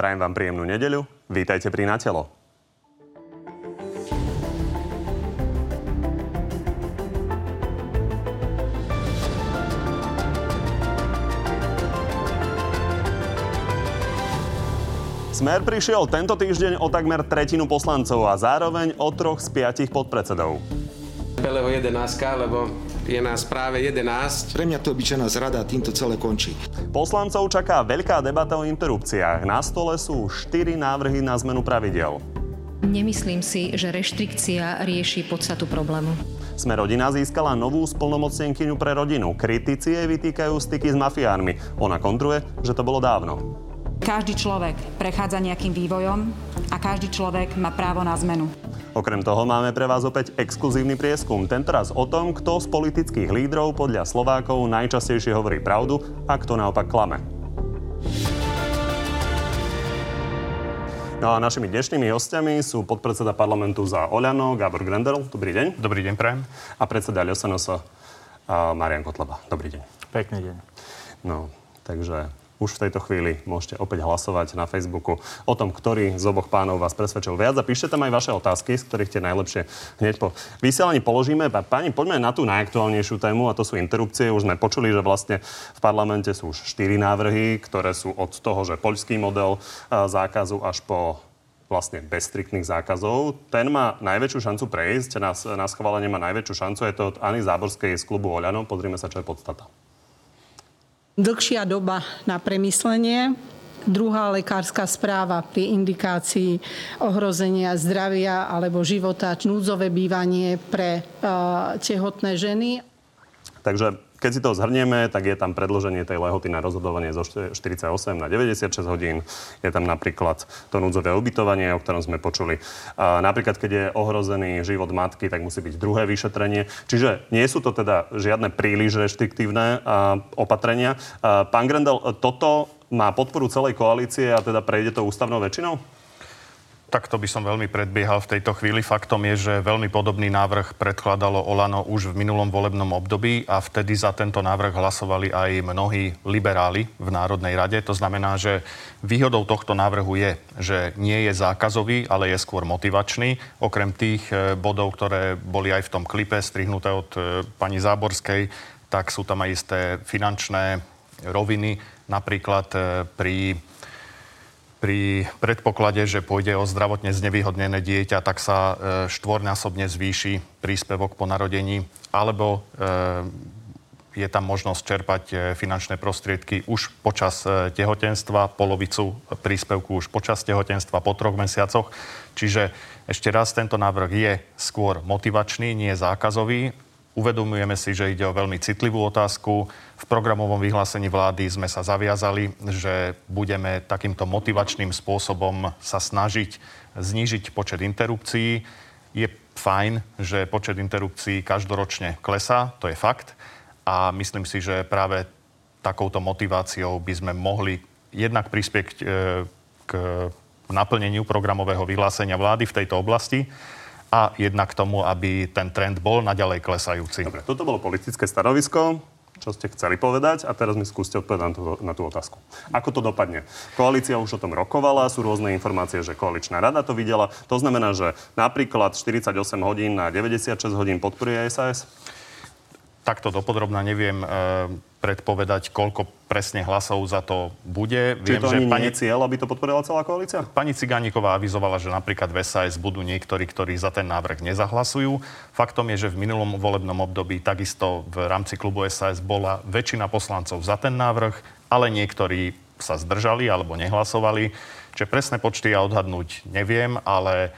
Prajem vám príjemnú nedeľu. Vítajte pri Natelo. Smer prišiel tento týždeň o takmer tretinu poslancov a zároveň o troch z piatich podpredsedov. Peleho 11, lebo je nás práve 11. Pre mňa to obyčajná zrada a týmto celé končí. Poslancov čaká veľká debata o interrupciách. Na stole sú štyri návrhy na zmenu pravidel. Nemyslím si, že reštrikcia rieši podstatu problému. Sme rodina získala novú splnomocnenkyňu pre rodinu. Kritici jej vytýkajú styky s mafiánmi. Ona kontruje, že to bolo dávno. Každý človek prechádza nejakým vývojom a každý človek má právo na zmenu. Okrem toho máme pre vás opäť exkluzívny prieskum. Tentoraz o tom, kto z politických lídrov podľa Slovákov najčastejšie hovorí pravdu a kto naopak klame. No a našimi dnešnými hostiami sú podpredseda parlamentu za Oľano, Gábor Grendel. Dobrý deň. Dobrý deň, prajem. A predseda LSNS Marian Kotleba. Dobrý deň. Pekný deň. No, takže už v tejto chvíli môžete opäť hlasovať na Facebooku o tom, ktorý z oboch pánov vás presvedčil viac. A píšte tam aj vaše otázky, z ktorých tie najlepšie hneď po vysielaní položíme. Páni, poďme na tú najaktuálnejšiu tému a to sú interrupcie. Už sme počuli, že vlastne v parlamente sú už štyri návrhy, ktoré sú od toho, že poľský model zákazu až po vlastne bez striktných zákazov. Ten má najväčšiu šancu prejsť, na, na schválenie má najväčšiu šancu. Je to od Ani Záborskej z klubu Oľano. Pozrime sa, čo je podstata dlhšia doba na premyslenie, druhá lekárska správa pri indikácii ohrozenia zdravia alebo života, núdzové bývanie pre uh, tehotné ženy. Takže keď si to zhrnieme, tak je tam predloženie tej lehoty na rozhodovanie zo 48 na 96 hodín. Je tam napríklad to núdzové ubytovanie, o ktorom sme počuli. A napríklad, keď je ohrozený život matky, tak musí byť druhé vyšetrenie. Čiže nie sú to teda žiadne príliš reštriktívne opatrenia. Pán Grendel, toto má podporu celej koalície a teda prejde to ústavnou väčšinou? Takto by som veľmi predbiehal v tejto chvíli. Faktom je, že veľmi podobný návrh predkladalo Olano už v minulom volebnom období a vtedy za tento návrh hlasovali aj mnohí liberáli v Národnej rade. To znamená, že výhodou tohto návrhu je, že nie je zákazový, ale je skôr motivačný. Okrem tých e, bodov, ktoré boli aj v tom klipe strihnuté od e, pani Záborskej, tak sú tam aj isté finančné roviny, napríklad e, pri pri predpoklade, že pôjde o zdravotne znevýhodnené dieťa, tak sa e, štvornásobne zvýši príspevok po narodení, alebo e, je tam možnosť čerpať e, finančné prostriedky už počas tehotenstva, polovicu príspevku už počas tehotenstva po troch mesiacoch. Čiže ešte raz, tento návrh je skôr motivačný, nie zákazový Uvedomujeme si, že ide o veľmi citlivú otázku. V programovom vyhlásení vlády sme sa zaviazali, že budeme takýmto motivačným spôsobom sa snažiť znížiť počet interrupcií. Je fajn, že počet interrupcií každoročne klesá, to je fakt. A myslím si, že práve takouto motiváciou by sme mohli jednak prispieť e, k naplneniu programového vyhlásenia vlády v tejto oblasti a jednak k tomu, aby ten trend bol naďalej klesajúci. Dobre, toto bolo politické stanovisko čo ste chceli povedať a teraz mi skúste odpovedať na tú, na tú otázku. Ako to dopadne? Koalícia už o tom rokovala, sú rôzne informácie, že koaličná rada to videla. To znamená, že napríklad 48 hodín na 96 hodín podporuje SAS? Takto dopodrobná neviem e, predpovedať, koľko presne hlasov za to bude. Čiže Viem, to že pani... nie cieľ, aby to podporila celá koalícia? Pani Cigániková avizovala, že napríklad v SAS budú niektorí, ktorí za ten návrh nezahlasujú. Faktom je, že v minulom volebnom období takisto v rámci klubu SAS bola väčšina poslancov za ten návrh, ale niektorí sa zdržali alebo nehlasovali. Čiže presné počty ja odhadnúť neviem, ale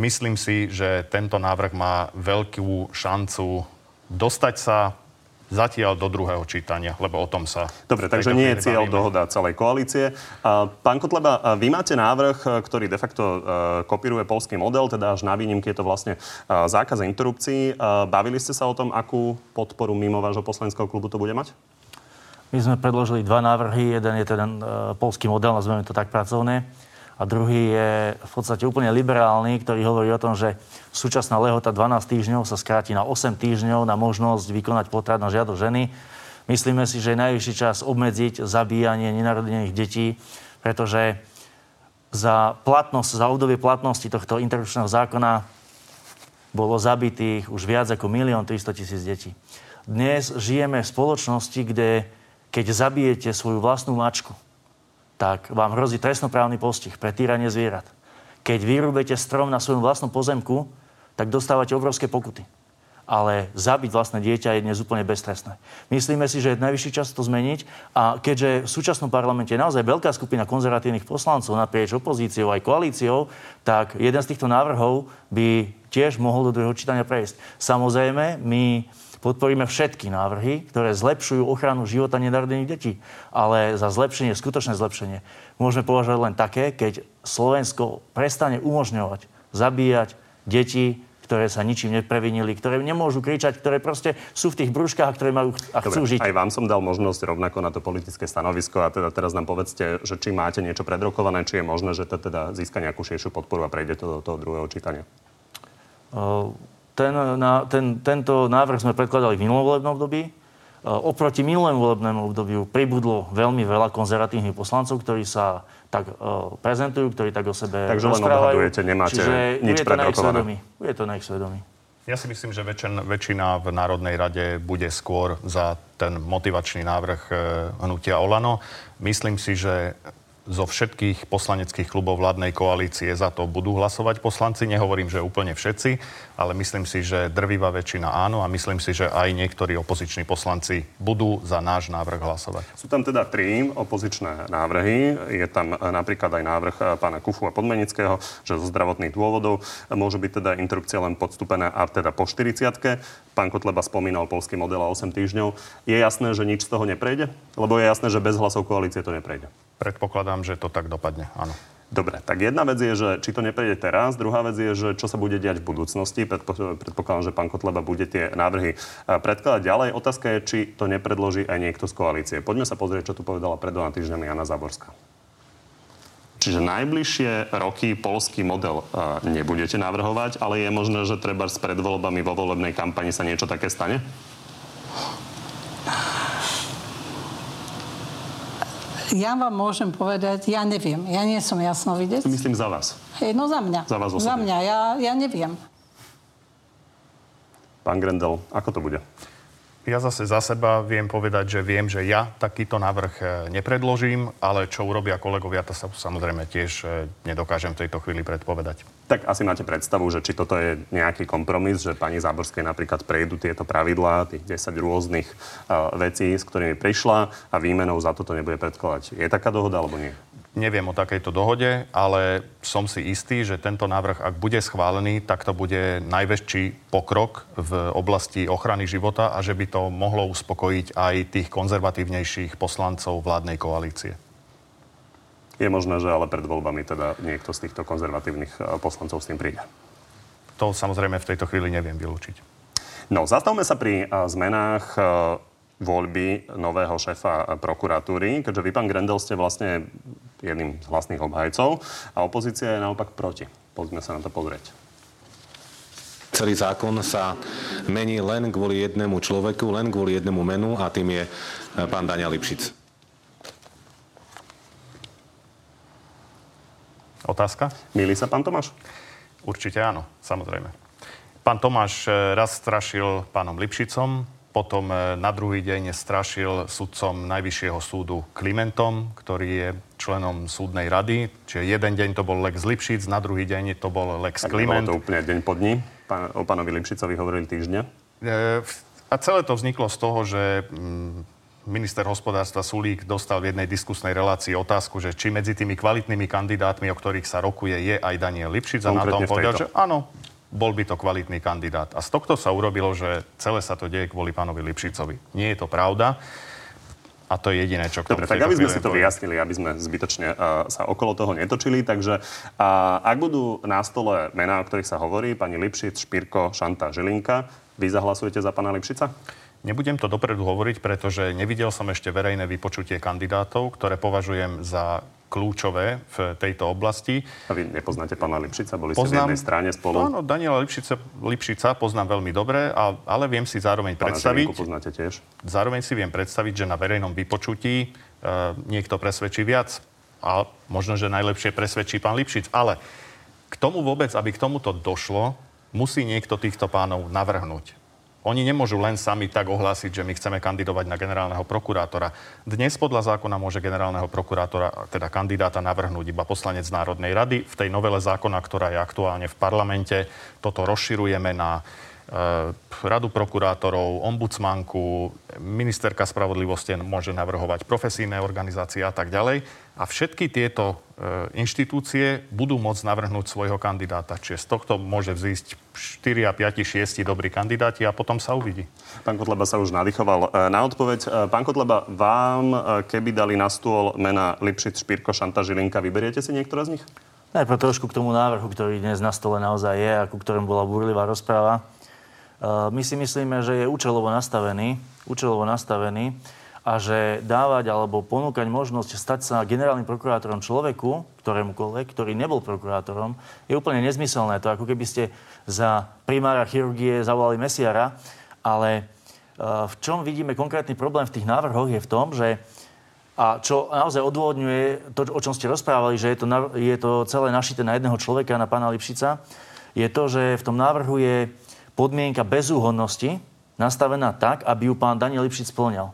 myslím si, že tento návrh má veľkú šancu dostať sa zatiaľ do druhého čítania, lebo o tom sa... Dobre, takže nie je cieľ bavíme. dohoda celej koalície. Pán Kotleba, vy máte návrh, ktorý de facto e, kopíruje polský model, teda až na výnimky je to vlastne e, zákaz interrupcií. Bavili ste sa o tom, akú podporu mimo vášho poslaneckého klubu to bude mať? My sme predložili dva návrhy. Jeden je ten e, polský model, nazveme to tak pracovné a druhý je v podstate úplne liberálny, ktorý hovorí o tom, že súčasná lehota 12 týždňov sa skráti na 8 týždňov na možnosť vykonať potrat na žiadosť ženy. Myslíme si, že je najvyšší čas obmedziť zabíjanie nenarodených detí, pretože za platnosť, za obdobie platnosti tohto interrupčného zákona bolo zabitých už viac ako 1 300 tisíc detí. Dnes žijeme v spoločnosti, kde keď zabijete svoju vlastnú mačku, tak vám hrozí trestnoprávny postih pre týranie zvierat. Keď vyrúbete strom na svojom vlastnom pozemku, tak dostávate obrovské pokuty. Ale zabiť vlastné dieťa je dnes úplne beztrestné. Myslíme si, že je najvyšší čas to zmeniť a keďže v súčasnom parlamente je naozaj veľká skupina konzervatívnych poslancov naprieč opozíciou aj koalíciou, tak jeden z týchto návrhov by tiež mohol do druhého čítania prejsť. Samozrejme, my podporíme všetky návrhy, ktoré zlepšujú ochranu života nenarodených detí. Ale za zlepšenie, skutočné zlepšenie, môžeme považovať len také, keď Slovensko prestane umožňovať zabíjať deti, ktoré sa ničím neprevinili, ktoré nemôžu kričať, ktoré proste sú v tých brúškach, ktoré majú a chcú Dobre, žiť. Aj vám som dal možnosť rovnako na to politické stanovisko a teda teraz nám povedzte, že či máte niečo predrokované, či je možné, že to teda získa nejakú širšiu podporu a prejde to do toho druhého čítania. Ten, na, ten, tento návrh sme predkladali v minulom volebnom období. Oproti minulému volebnému obdobiu pribudlo veľmi veľa konzervatívnych poslancov, ktorí sa tak uh, prezentujú, ktorí tak o sebe Takže len odhadujete, nemáte Čiže nič je to na ich svedomí. Je to na ich svedomí. Ja si myslím, že väčšin, väčšina v Národnej rade bude skôr za ten motivačný návrh e, hnutia Olano. Myslím si, že zo všetkých poslaneckých klubov vládnej koalície za to budú hlasovať poslanci. Nehovorím, že úplne všetci, ale myslím si, že drvivá väčšina áno a myslím si, že aj niektorí opoziční poslanci budú za náš návrh hlasovať. Sú tam teda tri opozičné návrhy. Je tam napríklad aj návrh eh, pána Kufu a Podmenického, že zo zdravotných dôvodov môže byť teda interrupcia len podstúpená a teda po 40 Pán Kotleba spomínal polský model a 8 týždňov. Je jasné, že nič z toho neprejde? Lebo je jasné, že bez hlasov koalície to neprejde. Predpokladám, že to tak dopadne, áno. Dobre, tak jedna vec je, že či to neprejde teraz, druhá vec je, že čo sa bude diať v budúcnosti. Predpo- predpokladám, že pán Kotleba bude tie návrhy eh, predkladať ďalej. Otázka je, či to nepredloží aj niekto z koalície. Poďme sa pozrieť, čo tu povedala pred dvoma týždňami Jana Záborská. Čiže najbližšie roky polský model uh, nebudete navrhovať, ale je možné, že treba s pred voľbami vo volebnej kampani sa niečo také stane? Ja vám môžem povedať, ja neviem. Ja nie som jasnovidec. Myslím za vás. Hej, no za mňa. Za vás Za osobne. mňa, ja, ja neviem. Pán Grendel, ako to bude? Ja zase za seba viem povedať, že viem, že ja takýto návrh e, nepredložím, ale čo urobia kolegovia, to sa samozrejme tiež e, nedokážem v tejto chvíli predpovedať. Tak asi máte predstavu, že či toto je nejaký kompromis, že pani Záborskej napríklad prejdú tieto pravidlá, tých 10 rôznych uh, vecí, s ktorými prišla a výmenou za toto nebude predkladať. Je taká dohoda alebo nie? Neviem o takejto dohode, ale som si istý, že tento návrh, ak bude schválený, tak to bude najväčší pokrok v oblasti ochrany života a že by to mohlo uspokojiť aj tých konzervatívnejších poslancov vládnej koalície. Je možné, že ale pred voľbami teda niekto z týchto konzervatívnych uh, poslancov s tým príde. To samozrejme v tejto chvíli neviem vylúčiť. No, zastavme sa pri uh, zmenách uh, voľby nového šéfa uh, prokuratúry, keďže vy, pán Grendel, ste vlastne jedným z hlasných obhajcov a opozícia je naopak proti. Poďme sa na to pozrieť. Celý zákon sa mení len kvôli jednému človeku, len kvôli jednému menu a tým je e, pán Daniel Lipšic. Otázka? Milí sa pán Tomáš? Určite áno, samozrejme. Pán Tomáš e, raz strašil pánom Lipšicom, potom e, na druhý deň strašil sudcom Najvyššieho súdu Klimentom, ktorý je členom súdnej rady. Čiže jeden deň to bol Lex Lipšic, na druhý deň to bol Lex Tak Kliment. to úplne deň po dni. Pán, o pánovi Lipšicovi hovorili týždňa. E, A celé to vzniklo z toho, že mm, minister hospodárstva Sulík dostal v jednej diskusnej relácii otázku, že či medzi tými kvalitnými kandidátmi, o ktorých sa rokuje, je aj Daniel Lipšic. A na tom povedal, že áno, bol by to kvalitný kandidát. A z tohto sa urobilo, že celé sa to deje kvôli pánovi Lipšicovi. Nie je to pravda. A to je jediné, čo k tomu Dobre, tak aby sme si to vyjasnili, aby sme zbytočne uh, sa okolo toho netočili. Takže uh, ak budú na stole mená, o ktorých sa hovorí, pani Lipšic, Špirko, Šanta, Žilinka, vy zahlasujete za pána Lipšica? Nebudem to dopredu hovoriť, pretože nevidel som ešte verejné vypočutie kandidátov, ktoré považujem za kľúčové v tejto oblasti. A vy nepoznáte pána Lipšica? Boli ste v jednej strane spolu? Áno, Daniela Lipšica, Lipšica poznám veľmi dobre, a, ale viem si zároveň Pána predstaviť, Žilinku poznáte tiež? zároveň si viem predstaviť, že na verejnom vypočutí e, niekto presvedčí viac. a možno, že najlepšie presvedčí pán Lipšic. Ale k tomu vôbec, aby k tomuto došlo, musí niekto týchto pánov navrhnúť. Oni nemôžu len sami tak ohlásiť, že my chceme kandidovať na generálneho prokurátora. Dnes podľa zákona môže generálneho prokurátora, teda kandidáta, navrhnúť iba poslanec Národnej rady. V tej novele zákona, ktorá je aktuálne v parlamente, toto rozširujeme na Eh, radu prokurátorov, ombudsmanku, ministerka spravodlivosti môže navrhovať profesijné organizácie a tak ďalej. A všetky tieto eh, inštitúcie budú môcť navrhnúť svojho kandidáta. Čiže z tohto môže vzísť 4 a 5, 6 dobrí kandidáti a potom sa uvidí. Pán Kotleba sa už nadýchoval eh, na odpoveď. Pán Kotleba, vám, keby dali na stôl mena Lipšic, Špírko, Šanta, Žilinka, vyberiete si niektoré z nich? Najprv trošku k tomu návrhu, ktorý dnes na stole naozaj je a ku ktorému bola burlivá rozpráva. My si myslíme, že je účelovo nastavený, účelovo nastavený a že dávať alebo ponúkať možnosť stať sa generálnym prokurátorom človeku, ktorémukoľvek, ktorý nebol prokurátorom, je úplne nezmyselné. To ako keby ste za primára chirurgie zavolali mesiara, ale v čom vidíme konkrétny problém v tých návrhoch je v tom, že a čo naozaj odôvodňuje to, o čom ste rozprávali, že je to, je to celé našité na jedného človeka, na pána Lipšica, je to, že v tom návrhu je podmienka bezúhodnosti nastavená tak, aby ju pán Daniel Lipšic splňal.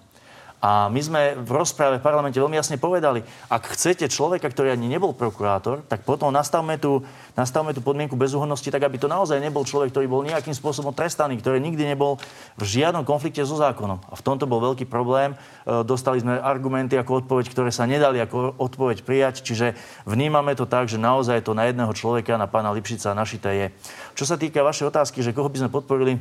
A my sme v rozpráve v parlamente veľmi jasne povedali, ak chcete človeka, ktorý ani nebol prokurátor, tak potom nastavme tú, nastavme tú podmienku bezúhodnosti tak, aby to naozaj nebol človek, ktorý bol nejakým spôsobom trestaný, ktorý nikdy nebol v žiadnom konflikte so zákonom. A v tomto bol veľký problém. E, dostali sme argumenty ako odpoveď, ktoré sa nedali ako odpoveď prijať, čiže vnímame to tak, že naozaj to na jedného človeka, na pána Lipšica našité je. Čo sa týka vašej otázky, že koho by sme podporili,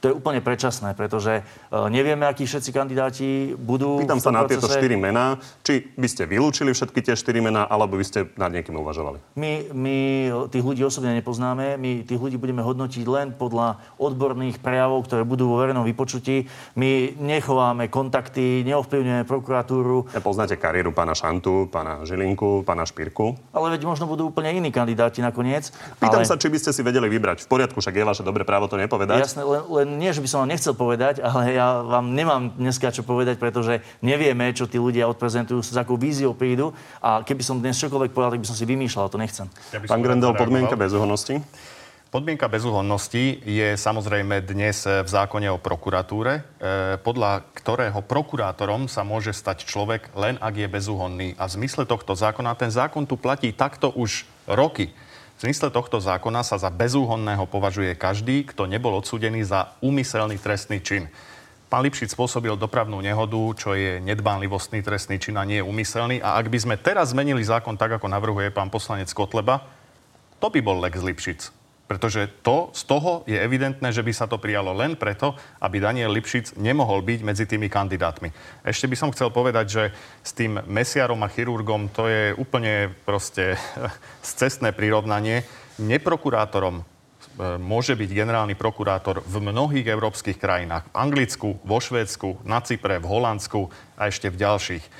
to je úplne predčasné, pretože e, nevieme, akí všetci kandidáti budú. Pýtam sa na tieto štyri mená. Či by ste vylúčili všetky tie štyri mená, alebo by ste nad niekým uvažovali? My, my tých ľudí osobne nepoznáme. My tých ľudí budeme hodnotiť len podľa odborných prejavov, ktoré budú vo verejnom vypočutí. My nechováme kontakty, neovplyvňujeme prokuratúru. Ja poznáte kariéru pána Šantu, pána Žilinku, pána Špírku. Ale veď možno budú úplne iní kandidáti nakoniec. Pýtam ale... sa, či by ste si vedeli vybrať. V poriadku, však je vaše dobré právo to nepovedať. Jasné, len, len nie, že by som vám nechcel povedať, ale ja vám nemám dneska čo povedať, pretože nevieme, čo tí ľudia odprezentujú, s akou víziou prídu. A keby som dnes čokoľvek povedal, tak by som si vymýšľal, to nechcem. Ja Pán Grendel, podmienka bezúhonnosti? Podmienka bezúhonnosti je samozrejme dnes v zákone o prokuratúre, e, podľa ktorého prokurátorom sa môže stať človek len ak je bezúhonný. A v zmysle tohto zákona, ten zákon tu platí takto už roky. V zmysle tohto zákona sa za bezúhonného považuje každý, kto nebol odsúdený za úmyselný trestný čin. Pán Lipšic spôsobil dopravnú nehodu, čo je nedbánlivostný trestný čin a nie je úmyselný. A ak by sme teraz zmenili zákon tak, ako navrhuje pán poslanec Kotleba, to by bol Lex Lipšic. Pretože to, z toho je evidentné, že by sa to prijalo len preto, aby Daniel Lipšic nemohol byť medzi tými kandidátmi. Ešte by som chcel povedať, že s tým mesiarom a chirurgom to je úplne proste cestné prirovnanie. Neprokurátorom e, môže byť generálny prokurátor v mnohých európskych krajinách. V Anglicku, vo Švédsku, na Cypre, v Holandsku a ešte v ďalších. E,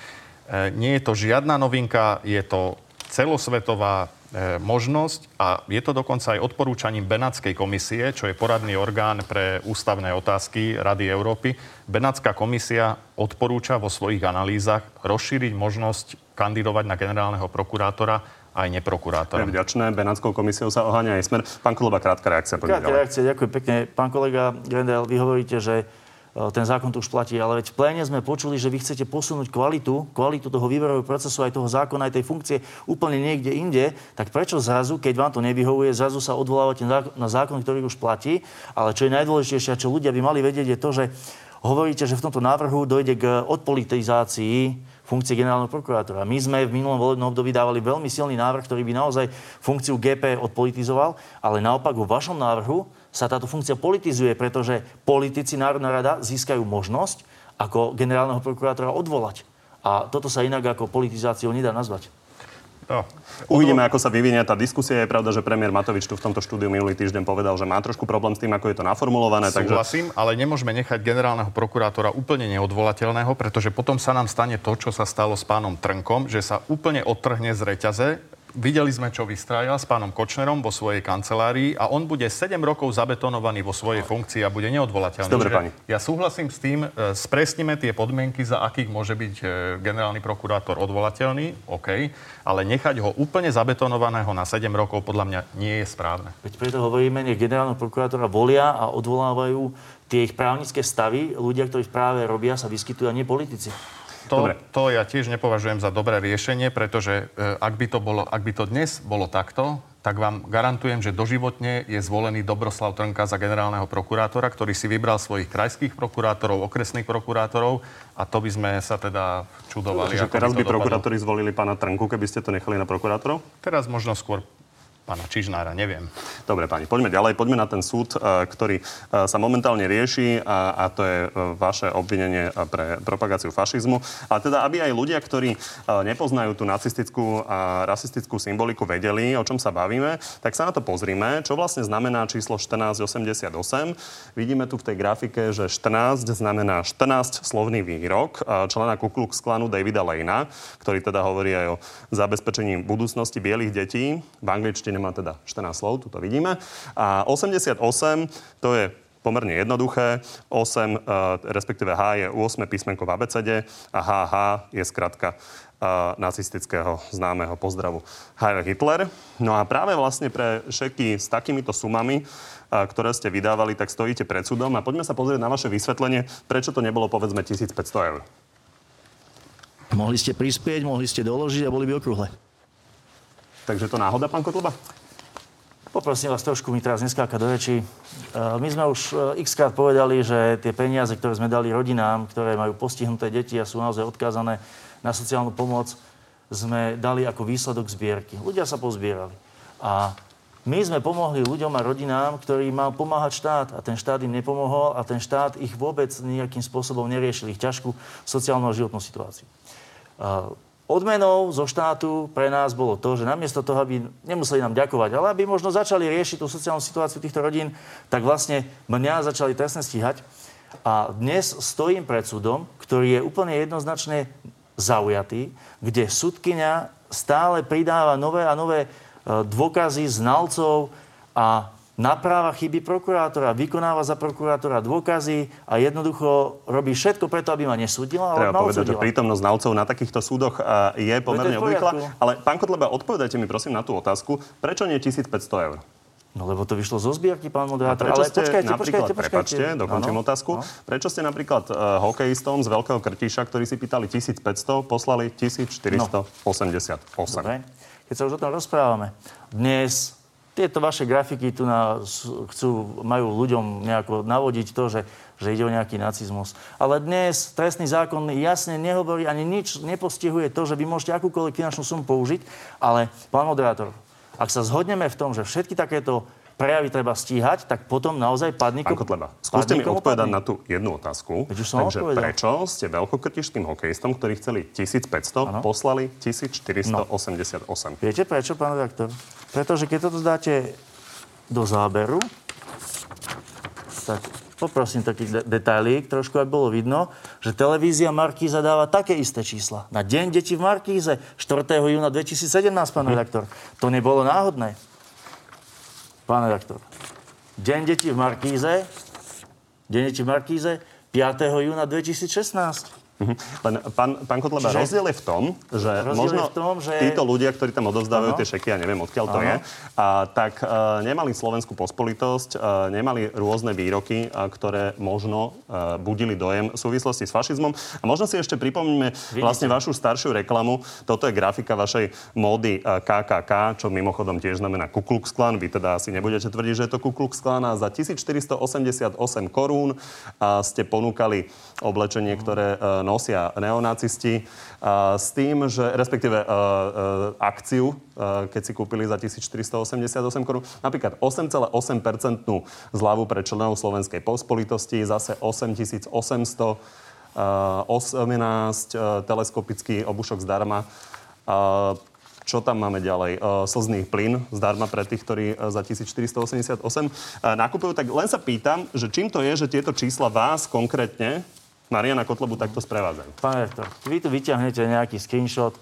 nie je to žiadna novinka, je to celosvetová možnosť a je to dokonca aj odporúčaním Benátskej komisie, čo je poradný orgán pre ústavné otázky Rady Európy. Benátska komisia odporúča vo svojich analýzach rozšíriť možnosť kandidovať na generálneho prokurátora aj neprokurátora. Je vďačné. Benátskou komisiou sa oháňa aj smer. Pán Koloba, krátka reakcia. Krátka reakcia, ďakujem pekne. Pán kolega Grendel, vy hovoríte, že E, ten zákon tu už platí, ale veď v pléne sme počuli, že vy chcete posunúť kvalitu, kvalitu toho výberového procesu, aj toho zákona, aj tej funkcie úplne niekde inde, tak prečo zrazu, keď vám to nevyhovuje, zrazu sa odvolávate na zákon, ktorý už platí, ale čo je najdôležitejšie, čo ľudia by mali vedieť, je to, že hovoríte, že v tomto návrhu dojde k odpolitizácii funkcie generálneho prokurátora. My sme v minulom volebnom období dávali veľmi silný návrh, ktorý by naozaj funkciu GP odpolitizoval, ale naopak vo vašom návrhu sa táto funkcia politizuje, pretože politici Národná rada získajú možnosť ako generálneho prokurátora odvolať. A toto sa inak ako politizáciou nedá nazvať. No. Uvidíme, ako sa vyvinie tá diskusia. Je pravda, že premiér Matovič tu v tomto štúdiu minulý týždeň povedal, že má trošku problém s tým, ako je to naformulované. Súhlasím, takže... ale nemôžeme nechať generálneho prokurátora úplne neodvolateľného, pretože potom sa nám stane to, čo sa stalo s pánom Trnkom, že sa úplne odtrhne z reťaze videli sme, čo vystrajal s pánom Kočnerom vo svojej kancelárii a on bude 7 rokov zabetonovaný vo svojej funkcii a bude neodvolateľný. Dobre, pani. Ja súhlasím s tým, e, spresníme tie podmienky, za akých môže byť e, generálny prokurátor odvolateľný, OK, ale nechať ho úplne zabetonovaného na 7 rokov podľa mňa nie je správne. Veď preto hovoríme, nech generálneho prokurátora volia a odvolávajú tie ich právnické stavy, ľudia, ktorí práve robia, sa vyskytujú a nie politici. To, to ja tiež nepovažujem za dobré riešenie, pretože e, ak by, to bolo, ak by to dnes bolo takto, tak vám garantujem, že doživotne je zvolený Dobroslav Trnka za generálneho prokurátora, ktorý si vybral svojich krajských prokurátorov, okresných prokurátorov a to by sme sa teda čudovali. Čiže teraz by prokurátori zvolili pána Trnku, keby ste to nechali na prokurátorov? Teraz možno skôr pána Čižnára, neviem. Dobre, pani, poďme ďalej. Poďme na ten súd, e, ktorý e, sa momentálne rieši a, a to je e, vaše obvinenie pre propagáciu fašizmu. A teda, aby aj ľudia, ktorí nepoznajú tú nacistickú a rasistickú symboliku, vedeli, o čom sa bavíme, tak sa na to pozrime, čo vlastne znamená číslo 1488. Vidíme tu v tej grafike, že 14 znamená 14 slovný výrok člena Ku Klux Klanu Davida Lejna, ktorý teda hovorí aj o zabezpečení budúcnosti bielých detí. V angličtine nemá teda 14 slov, tu to vidíme. A 88, to je pomerne jednoduché. 8, e, respektíve H je 8 písmenko v ABCD a HH je skratka e, nacistického známeho pozdravu Heil Hitler. No a práve vlastne pre všetky s takýmito sumami, e, ktoré ste vydávali, tak stojíte pred súdom a poďme sa pozrieť na vaše vysvetlenie, prečo to nebolo povedzme 1500 eur. Mohli ste prispieť, mohli ste doložiť a boli by okrúhle. Takže to náhoda, pán Kotleba? Poprosím vás trošku mi teraz neskákať do reči. E, my sme už e, x krát povedali, že tie peniaze, ktoré sme dali rodinám, ktoré majú postihnuté deti a sú naozaj odkázané na sociálnu pomoc, sme dali ako výsledok zbierky. Ľudia sa pozbierali. A my sme pomohli ľuďom a rodinám, ktorí mal pomáhať štát a ten štát im nepomohol a ten štát ich vôbec nejakým spôsobom neriešil ich ťažkú sociálnu a životnú situáciu. Odmenou zo štátu pre nás bolo to, že namiesto toho, aby nemuseli nám ďakovať, ale aby možno začali riešiť tú sociálnu situáciu týchto rodín, tak vlastne mňa začali trestne stíhať. A dnes stojím pred súdom, ktorý je úplne jednoznačne zaujatý, kde súdkynia stále pridáva nové a nové e, dôkazy znalcov a napráva chyby prokurátora, vykonáva za prokurátora dôkazy a jednoducho robí všetko preto, aby ma nesúdila. Treba povedať, odsúdila. že prítomnosť znalcov na takýchto súdoch je pomerne obvyklá. Ale pán Kotleba, odpovedajte mi prosím na tú otázku, prečo nie 1500 eur? No lebo to vyšlo zo zbierky, pán moderátor. prečo ste Ale počkajte, počkajte, počkajte. Prepačte, dokončím ano, otázku. No. Prečo ste napríklad uh, hokejistom z Veľkého Krtiša, ktorí si pýtali 1500, poslali 1488? No. Dobre. Keď sa už o tom rozprávame. Dnes tieto vaše grafiky tu na, chcú, majú ľuďom nejako navodiť to, že, že ide o nejaký nacizmus. Ale dnes trestný zákon jasne nehovorí ani nič nepostihuje to, že vy môžete akúkoľvek finančnú sumu použiť, ale pán moderátor, ak sa zhodneme v tom, že všetky takéto prejavy treba stíhať, tak potom naozaj padni... Pán Kotleba, skúste mi odpovedať na tú jednu otázku. Takže odpovedal. prečo ste veľkokrtišským hokejistom, ktorí chceli 1500, ano? poslali 1488? No. Viete prečo, pán redaktor? Pretože keď toto dáte do záberu, tak poprosím taký de- detailík, trošku aby bolo vidno, že televízia Markíza dáva také isté čísla. Na deň deti v Markíze 4. júna 2017, pán hm. redaktor. To nebolo náhodné. Pán redaktor. Deň detí v Markíze, Deň detí v Markíze, 5. júna 2016. Mhm. Len pán, pán Kotleba, Čiže... rozdiel je v tom, že možno v tom, že... títo ľudia, ktorí tam odovzdávajú ano. tie šeky, ja neviem, odkiaľ to ano. je, a, tak uh, nemali slovenskú pospolitosť, uh, nemali rôzne výroky, uh, ktoré možno uh, budili dojem v súvislosti s fašizmom. A možno si ešte pripomíme vlastne vašu staršiu reklamu. Toto je grafika vašej módy uh, KKK, čo mimochodom tiež znamená Ku Klux Klan. Vy teda asi nebudete tvrdiť, že je to Ku Klux Klan a za 1488 korún uh, ste ponúkali oblečenie, ktoré uh, nosia neonacisti s tým, že respektíve akciu, keď si kúpili za 1488 korún, napríklad 8,8% zľavu pre členov Slovenskej pospolitosti, zase 8800 18 teleskopický obušok zdarma. Čo tam máme ďalej? Slzný plyn zdarma pre tých, ktorí za 1488 nakupujú. Tak len sa pýtam, že čím to je, že tieto čísla vás konkrétne Mariana Kotlobu takto sprevádzajú. Pán rektor, vy tu vyťahnete nejaký screenshot,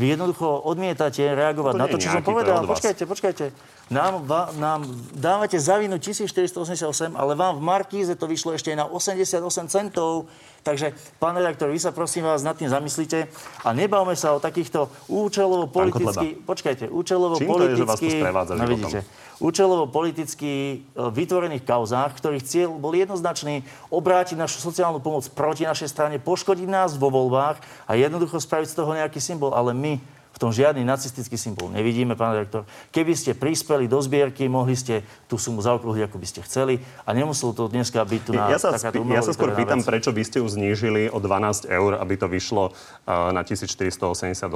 Vy jednoducho odmietate reagovať To na to, čo som povedal. Počkajte, počkajte. Nám, va, nám dávate za vinu 1488, ale vám v Markíze to vyšlo ešte na 88 centov. Takže, pán redaktor, vy sa prosím vás nad tým zamyslíte a nebavme sa o takýchto účelovo Pán politicky... Počkajte, účelovo Čím to je, že vás tu politicky... no, životom? vidíte, účelovo politicky e, vytvorených kauzách, ktorých cieľ bol jednoznačný obrátiť našu sociálnu pomoc proti našej strane, poškodiť nás vo voľbách a jednoducho spraviť z toho nejaký symbol. Ale my v tom žiadny nacistický symbol nevidíme, pán rektor. Keby ste prispeli do zbierky, mohli ste tú sumu zaokrúhliť, ako by ste chceli a nemuselo to dneska byť tu na Ja sa, takáto ja sa skôr pýtam, vec. prečo by ste ju znížili o 12 eur, aby to vyšlo uh, na 1488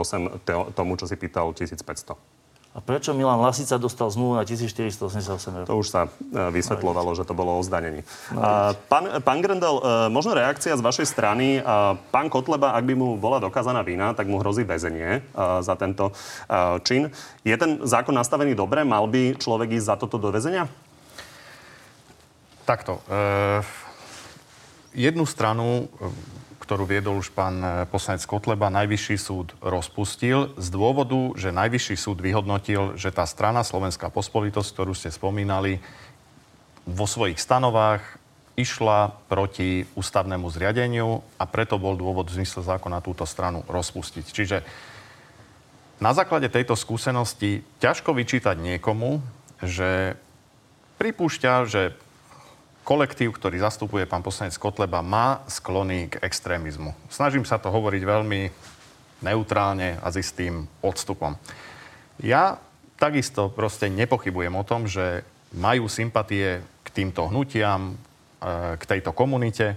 to- tomu, čo si pýtal 1500. A prečo Milan Lasica dostal zmluvu na 1488 eur? To už sa e, vysvetľovalo, že to bolo o zdanení. A, Pán, pán Grendel, e, možno reakcia z vašej strany. A Pán Kotleba, ak by mu bola dokázaná vina, tak mu hrozí väzenie e, za tento čin. Je ten zákon nastavený dobre? Mal by človek ísť za toto do väzenia? Takto. E, jednu stranu, ktorú viedol už pán e, poslanec Kotleba, Najvyšší súd rozpustil z dôvodu, že Najvyšší súd vyhodnotil, že tá strana Slovenská pospolitosť, ktorú ste spomínali, vo svojich stanovách išla proti ústavnému zriadeniu a preto bol dôvod v zmysle zákona túto stranu rozpustiť. Čiže na základe tejto skúsenosti ťažko vyčítať niekomu, že pripúšťa, že kolektív, ktorý zastupuje pán poslanec Kotleba, má sklony k extrémizmu. Snažím sa to hovoriť veľmi neutrálne a s istým odstupom. Ja takisto proste nepochybujem o tom, že majú sympatie k týmto hnutiam, e, k tejto komunite.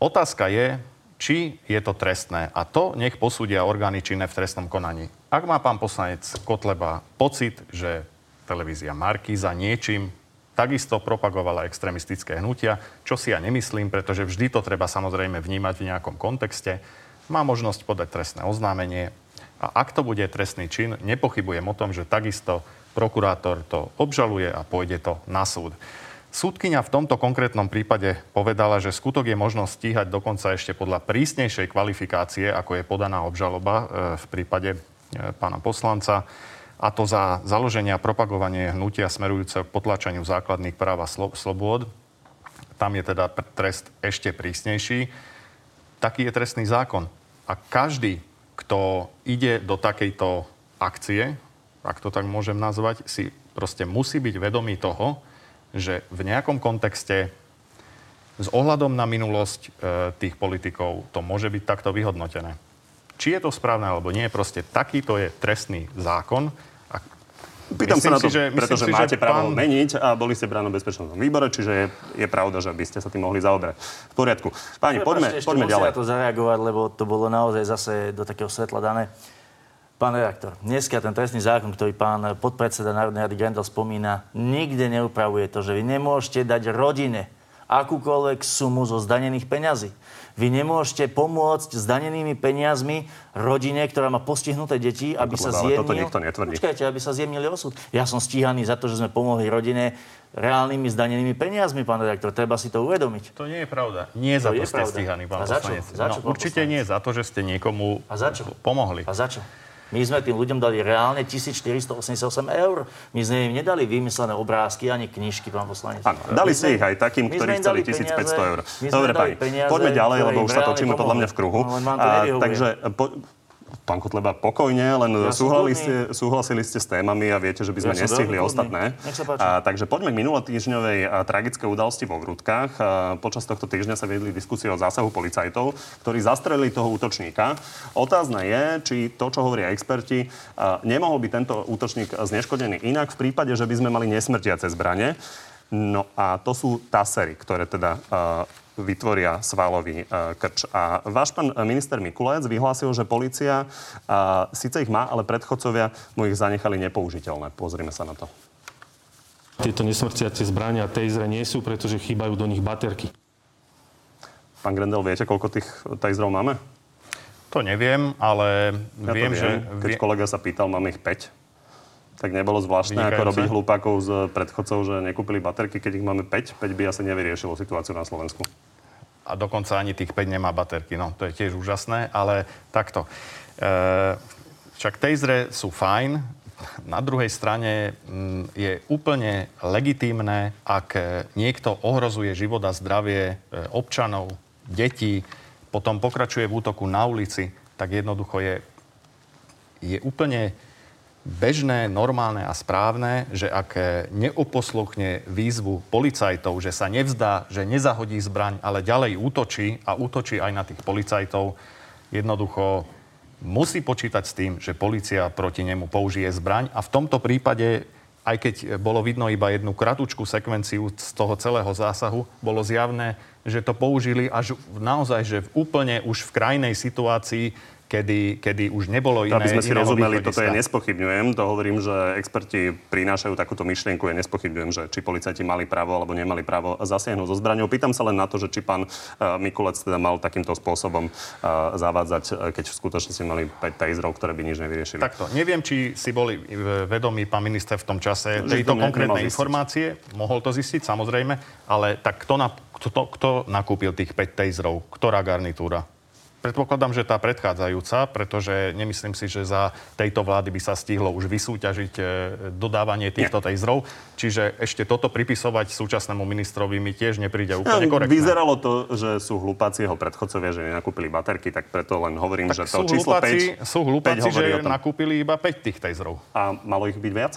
Otázka je, či je to trestné. A to nech posúdia orgány činné v trestnom konaní. Ak má pán poslanec Kotleba pocit, že televízia Markíza niečím takisto propagovala extremistické hnutia, čo si ja nemyslím, pretože vždy to treba samozrejme vnímať v nejakom kontexte, má možnosť podať trestné oznámenie a ak to bude trestný čin, nepochybujem o tom, že takisto prokurátor to obžaluje a pôjde to na súd. Súdkyňa v tomto konkrétnom prípade povedala, že skutok je možno stíhať dokonca ešte podľa prísnejšej kvalifikácie, ako je podaná obžaloba e, v prípade e, pána poslanca a to za založenie a propagovanie hnutia smerujúceho k potlačaniu základných práv a slo- slobôd. Tam je teda trest ešte prísnejší. Taký je trestný zákon. A každý, kto ide do takejto akcie, ak to tak môžem nazvať, si proste musí byť vedomý toho, že v nejakom kontexte s ohľadom na minulosť e, tých politikov to môže byť takto vyhodnotené. Či je to správne alebo nie, proste takýto je trestný zákon. A Pýtam sa na to, si, že- pretože si, že máte právo pán- meniť a boli ste v brannom bezpečnostnom výbore, čiže je, je pravda, že by ste sa tým mohli zaoberať. V poriadku. Páni, poďme, ešte poďme ďalej. to zareagovať, lebo to bolo naozaj zase do takého svetla dané. Pán redaktor, dneska ten trestný zákon, ktorý pán podpredseda Národnej rady Grendel spomína, nikde neupravuje to, že vy nemôžete dať rodine akúkoľvek sumu zo zdanených peňazí. Vy nemôžete pomôcť zdanenými peniazmi rodine, ktorá má postihnuté deti, aby sa toto zjemnil... nikto netvrdí. Počkajte, aby sa zjemnili osud. Ja som stíhaný za to, že sme pomohli rodine reálnymi zdanenými peniazmi, pán redaktor. Treba si to uvedomiť. To nie je pravda. Nie za To to, je ste pravda. stíhaní, pán A za čo? poslanec. Za čo, no, pán určite poslanec? nie za to, že ste niekomu A za čo? pomohli. A za čo? My sme tým ľuďom dali reálne 1488 eur. My sme im nedali vymyslené obrázky ani knižky, pán poslanec. Áno, dali ste ich aj takým, ktorí chceli dali 1500 eur. Dobre, pani, peniaze, poďme ďalej, lebo už sa točíme podľa mňa v kruhu. No, A, takže po, pán Kotleba, pokojne, len Ja kľudný. ste, súhlasili ste s témami a viete, že by sme Ja nestihli ostatné. A, takže poďme k minulotýždňovej a, tragické udalosti vo Grudkách. A, počas tohto týždňa sa viedli diskusie o zásahu policajtov, ktorí zastrelili toho útočníka. Otázne je, či to, čo hovoria experti, a, nemohol by tento útočník zneškodený inak v prípade, že by sme mali nesmrtiace zbranie. No a to sú tasery, ktoré teda uh, vytvoria svalový uh, krč. A váš pán minister Mikulec vyhlásil, že policia uh, síce ich má, ale predchodcovia mu ich zanechali nepoužiteľné. Pozrime sa na to. Tieto nesmrciace zbrania a tasery nie sú, pretože chýbajú do nich baterky. Pán Grendel, viete, koľko tých taserov máme? To neviem, ale Ja viem, to že... viem. Keď kolega sa pýtal, máme ich 5. Tak nebolo zvláštne, ako Vynikajúce. robiť hlupákov z predchodcov, že nekúpili baterky, keď ich máme 5. 5 by asi nevyriešilo situáciu na Slovensku. a dokonca ani tých 5 nemá baterky. No, to je tiež úžasné, ale takto. E, Však tejzre sú fajn, na druhej strane mm, je úplne legitímne, ak niekto ohrozuje život a zdravie e, občanov, detí, potom pokračuje v útoku na ulici, tak jednoducho je, je úplne bežné, normálne a správne, že ak neoposluchne výzvu policajtov, že sa nevzdá, že nezahodí zbraň, ale ďalej útočí a útočí aj na tých policajtov, jednoducho musí počítať s tým, že policia proti nemu použije zbraň. A v tomto prípade aj keď bolo vidno iba jednu kratučku sekvenciu z toho celého zásahu, bolo zjavné, že to použili až naozaj, že v úplne už v krajnej situácii, kedy, kedy už nebolo iné. Aby sme si rozumeli, toto ja nespochybňujem. To hovorím, že experti prinášajú takúto myšlienku. Ja nespochybňujem, že či policajti mali právo alebo nemali právo zasiahnuť so zbraňou. Pýtam sa len na to, že či pán uh, Mikulec teda mal takýmto spôsobom uh, zavádzať, uh, keď v skutočnosti mali 5 taserov, ktoré by nič nevyriešili. Takto. Neviem, či si boli vedomí, pán minister, v tom čase tejto konkrétnej informácie. Mohol to zistiť, samozrejme. Ale tak kto, na, kto, kto nakúpil tých 5 taserov? Ktorá garnitúra? Predpokladám, že tá predchádzajúca, pretože nemyslím si, že za tejto vlády by sa stihlo už vysúťažiť e, dodávanie týchto tejzrov. Čiže ešte toto pripisovať súčasnému ministrovi mi tiež nepríde úplne korektné. Vyzeralo to, že sú hlupáci jeho predchodcovia, že nenakúpili baterky, tak preto len hovorím, tak že to číslo hlupáci, 5... Sú hlupáci, že nakúpili iba 5 tých tejzrov. A malo ich byť viac?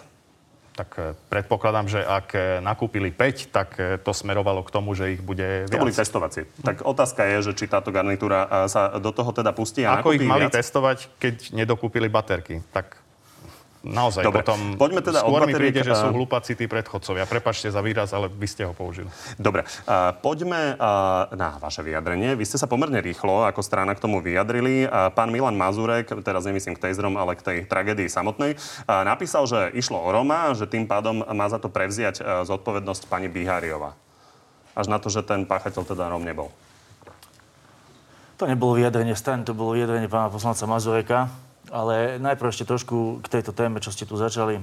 Tak e, predpokladám, že ak e, nakúpili 5, tak e, to smerovalo k tomu, že ich bude viac. To boli testovací. Tak otázka je, že či táto garnitúra sa do toho teda pustí a Ako ich mali viac? testovať, keď nedokúpili baterky? Tak Naozaj, Dobre, potom poďme teda skôr od mi príde, že sú hlupáci tí predchodcovia. Prepačte za výraz, ale vy ste ho použili. Dobre, uh, poďme uh, na vaše vyjadrenie. Vy ste sa pomerne rýchlo ako strana k tomu vyjadrili. Uh, pán Milan Mazurek, teraz nemyslím k tejzrom, ale k tej tragédii samotnej, uh, napísal, že išlo o Roma, že tým pádom má za to prevziať uh, zodpovednosť pani Biháriova. Až na to, že ten páchateľ teda Rom nebol. To nebolo vyjadrenie strany, to bolo vyjadrenie pána poslanca Mazureka. Ale najprv ešte trošku k tejto téme, čo ste tu začali.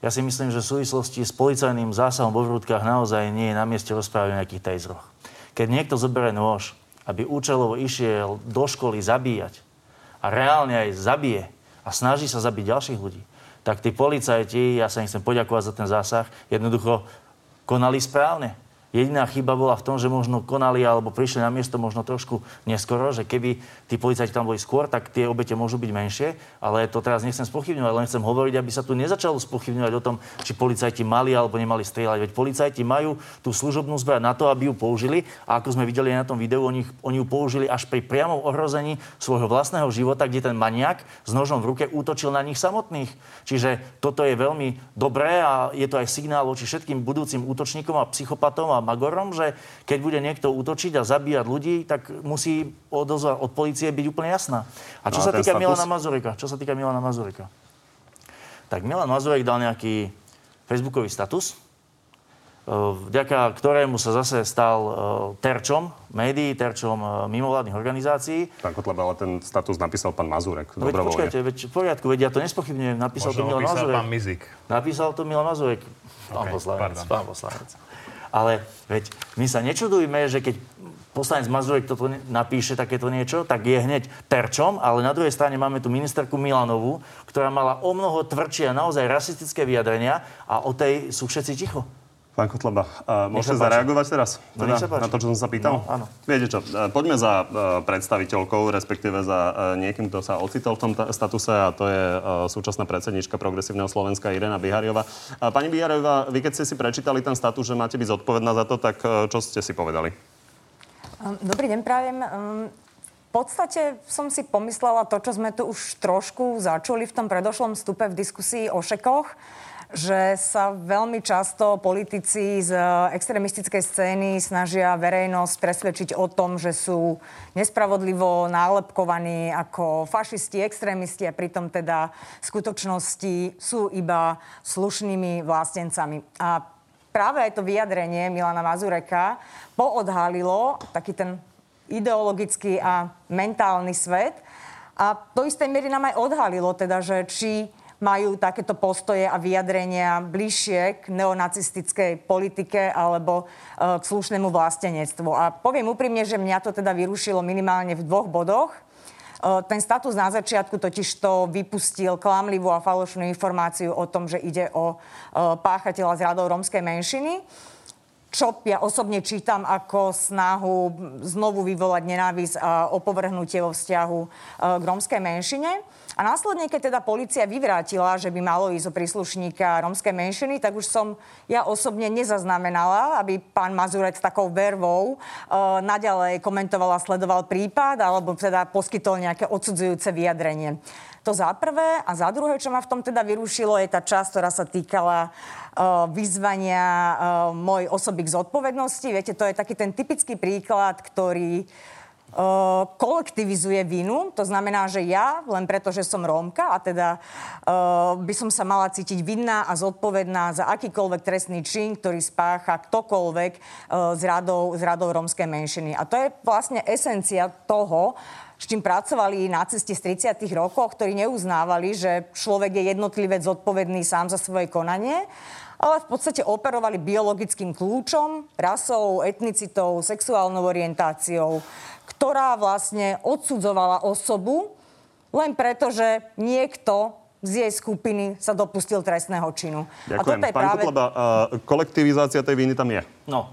Ja si myslím, že v súvislosti s policajným zásahom vo vrútkach naozaj nie je na mieste rozprávať o nejakých tejzroch. Keď niekto zoberie nôž, aby účelovo išiel do školy zabíjať a reálne aj zabije a snaží sa zabiť ďalších ľudí, tak tí policajti, ja sa im chcem poďakovať za ten zásah, jednoducho konali správne. Jediná chyba bola v tom, že možno konali alebo prišli na miesto možno trošku neskoro, že keby tí policajti tam boli skôr, tak tie obete môžu byť menšie, ale to teraz nechcem spochybňovať, len chcem hovoriť, aby sa tu nezačalo spochybňovať o tom, či policajti mali alebo nemali strieľať. Veď policajti majú tú služobnú zbraň na to, aby ju použili a ako sme videli na tom videu, oni, oni ju použili až pri priamom ohrození svojho vlastného života, kde ten maniak s nožom v ruke útočil na nich samotných. Čiže toto je veľmi dobré a je to aj signál voči všetkým budúcim útočníkom a psychopatom a Magorom, že keď bude niekto útočiť a zabíjať ľudí, tak musí odozva od policie byť úplne jasná. A čo no, sa týka status? Milana Mazurika? Čo sa týka Milana Mazurika? Tak Milan Mazurek dal nejaký facebookový status, e, vďaka ktorému sa zase stal e, terčom médií, terčom e, mimovládnych organizácií. Pán Kotleba, ale ten status napísal pán Mazurek. No, veď počkajte, veď v poriadku, veď ja to nespochybňujem. Napísal Možno to Milan Mazurek. pán Mizik. Napísal to Milan Mazurek. Pán okay, poslanec, pán poslanec. Ale veď my sa nečudujme, že keď poslanec Mazurek toto napíše takéto niečo, tak je hneď terčom, ale na druhej strane máme tu ministerku Milanovú, ktorá mala o mnoho tvrdšie a naozaj rasistické vyjadrenia a o tej sú všetci ticho. Pán Kotleba, uh, môžete zareagovať teraz? No, teda, na to, čo som sa pýtal? No, áno. Viete čo, uh, poďme za uh, predstaviteľkou, respektíve za uh, niekým, kto sa ocitol v tom t- statuse a to je uh, súčasná predsednička Progresívneho Slovenska Irena Bihariova. Uh, pani Bihariova, vy keď ste si prečítali ten status, že máte byť zodpovedná za to, tak uh, čo ste si povedali? Um, dobrý deň, prajem. Um, v podstate som si pomyslela to, čo sme tu už trošku začuli v tom predošlom stupe v diskusii o šekoch že sa veľmi často politici z extremistickej scény snažia verejnosť presvedčiť o tom, že sú nespravodlivo nálepkovaní ako fašisti, extrémisti a pritom teda v skutočnosti sú iba slušnými vlastencami. A práve aj to vyjadrenie Milana Mazureka poodhalilo taký ten ideologický a mentálny svet. A do istej miery nám aj odhalilo teda, že či majú takéto postoje a vyjadrenia bližšie k neonacistickej politike alebo e, k slušnému vlastenectvu. A poviem úprimne, že mňa to teda vyrušilo minimálne v dvoch bodoch. ten status na začiatku totiž to vypustil klamlivú a falošnú informáciu o tom, že ide o páchateľa z radov rómskej menšiny čo ja osobne čítam ako snahu znovu vyvolať nenávisť a opovrhnutie vo vzťahu k rómskej menšine. A následne, keď teda policia vyvrátila, že by malo ísť o príslušníka rómskej menšiny, tak už som ja osobne nezaznamenala, aby pán Mazurek s takou vervou uh, naďalej komentoval a sledoval prípad, alebo teda poskytol nejaké odsudzujúce vyjadrenie. To za prvé. A za druhé, čo ma v tom teda vyrušilo, je tá časť, ktorá sa týkala uh, vyzvania uh, mojej osoby k zodpovednosti. Viete, to je taký ten typický príklad, ktorý Uh, kolektivizuje vinu. To znamená, že ja, len preto, že som Rómka a teda by som sa mala cítiť vinná a zodpovedná za akýkoľvek trestný čin, ktorý spácha ktokoľvek uh, z, radou, z radou rómskej menšiny. A to je vlastne esencia toho, s čím pracovali nacisti z 30. rokov, ktorí neuznávali, že človek je jednotlivec zodpovedný sám za svoje konanie ale v podstate operovali biologickým kľúčom, rasou, etnicitou, sexuálnou orientáciou, ktorá vlastne odsudzovala osobu len preto, že niekto z jej skupiny sa dopustil trestného činu. Ďakujem. A toto je Pán práve... Kotleba, uh, kolektivizácia tej viny tam je. No,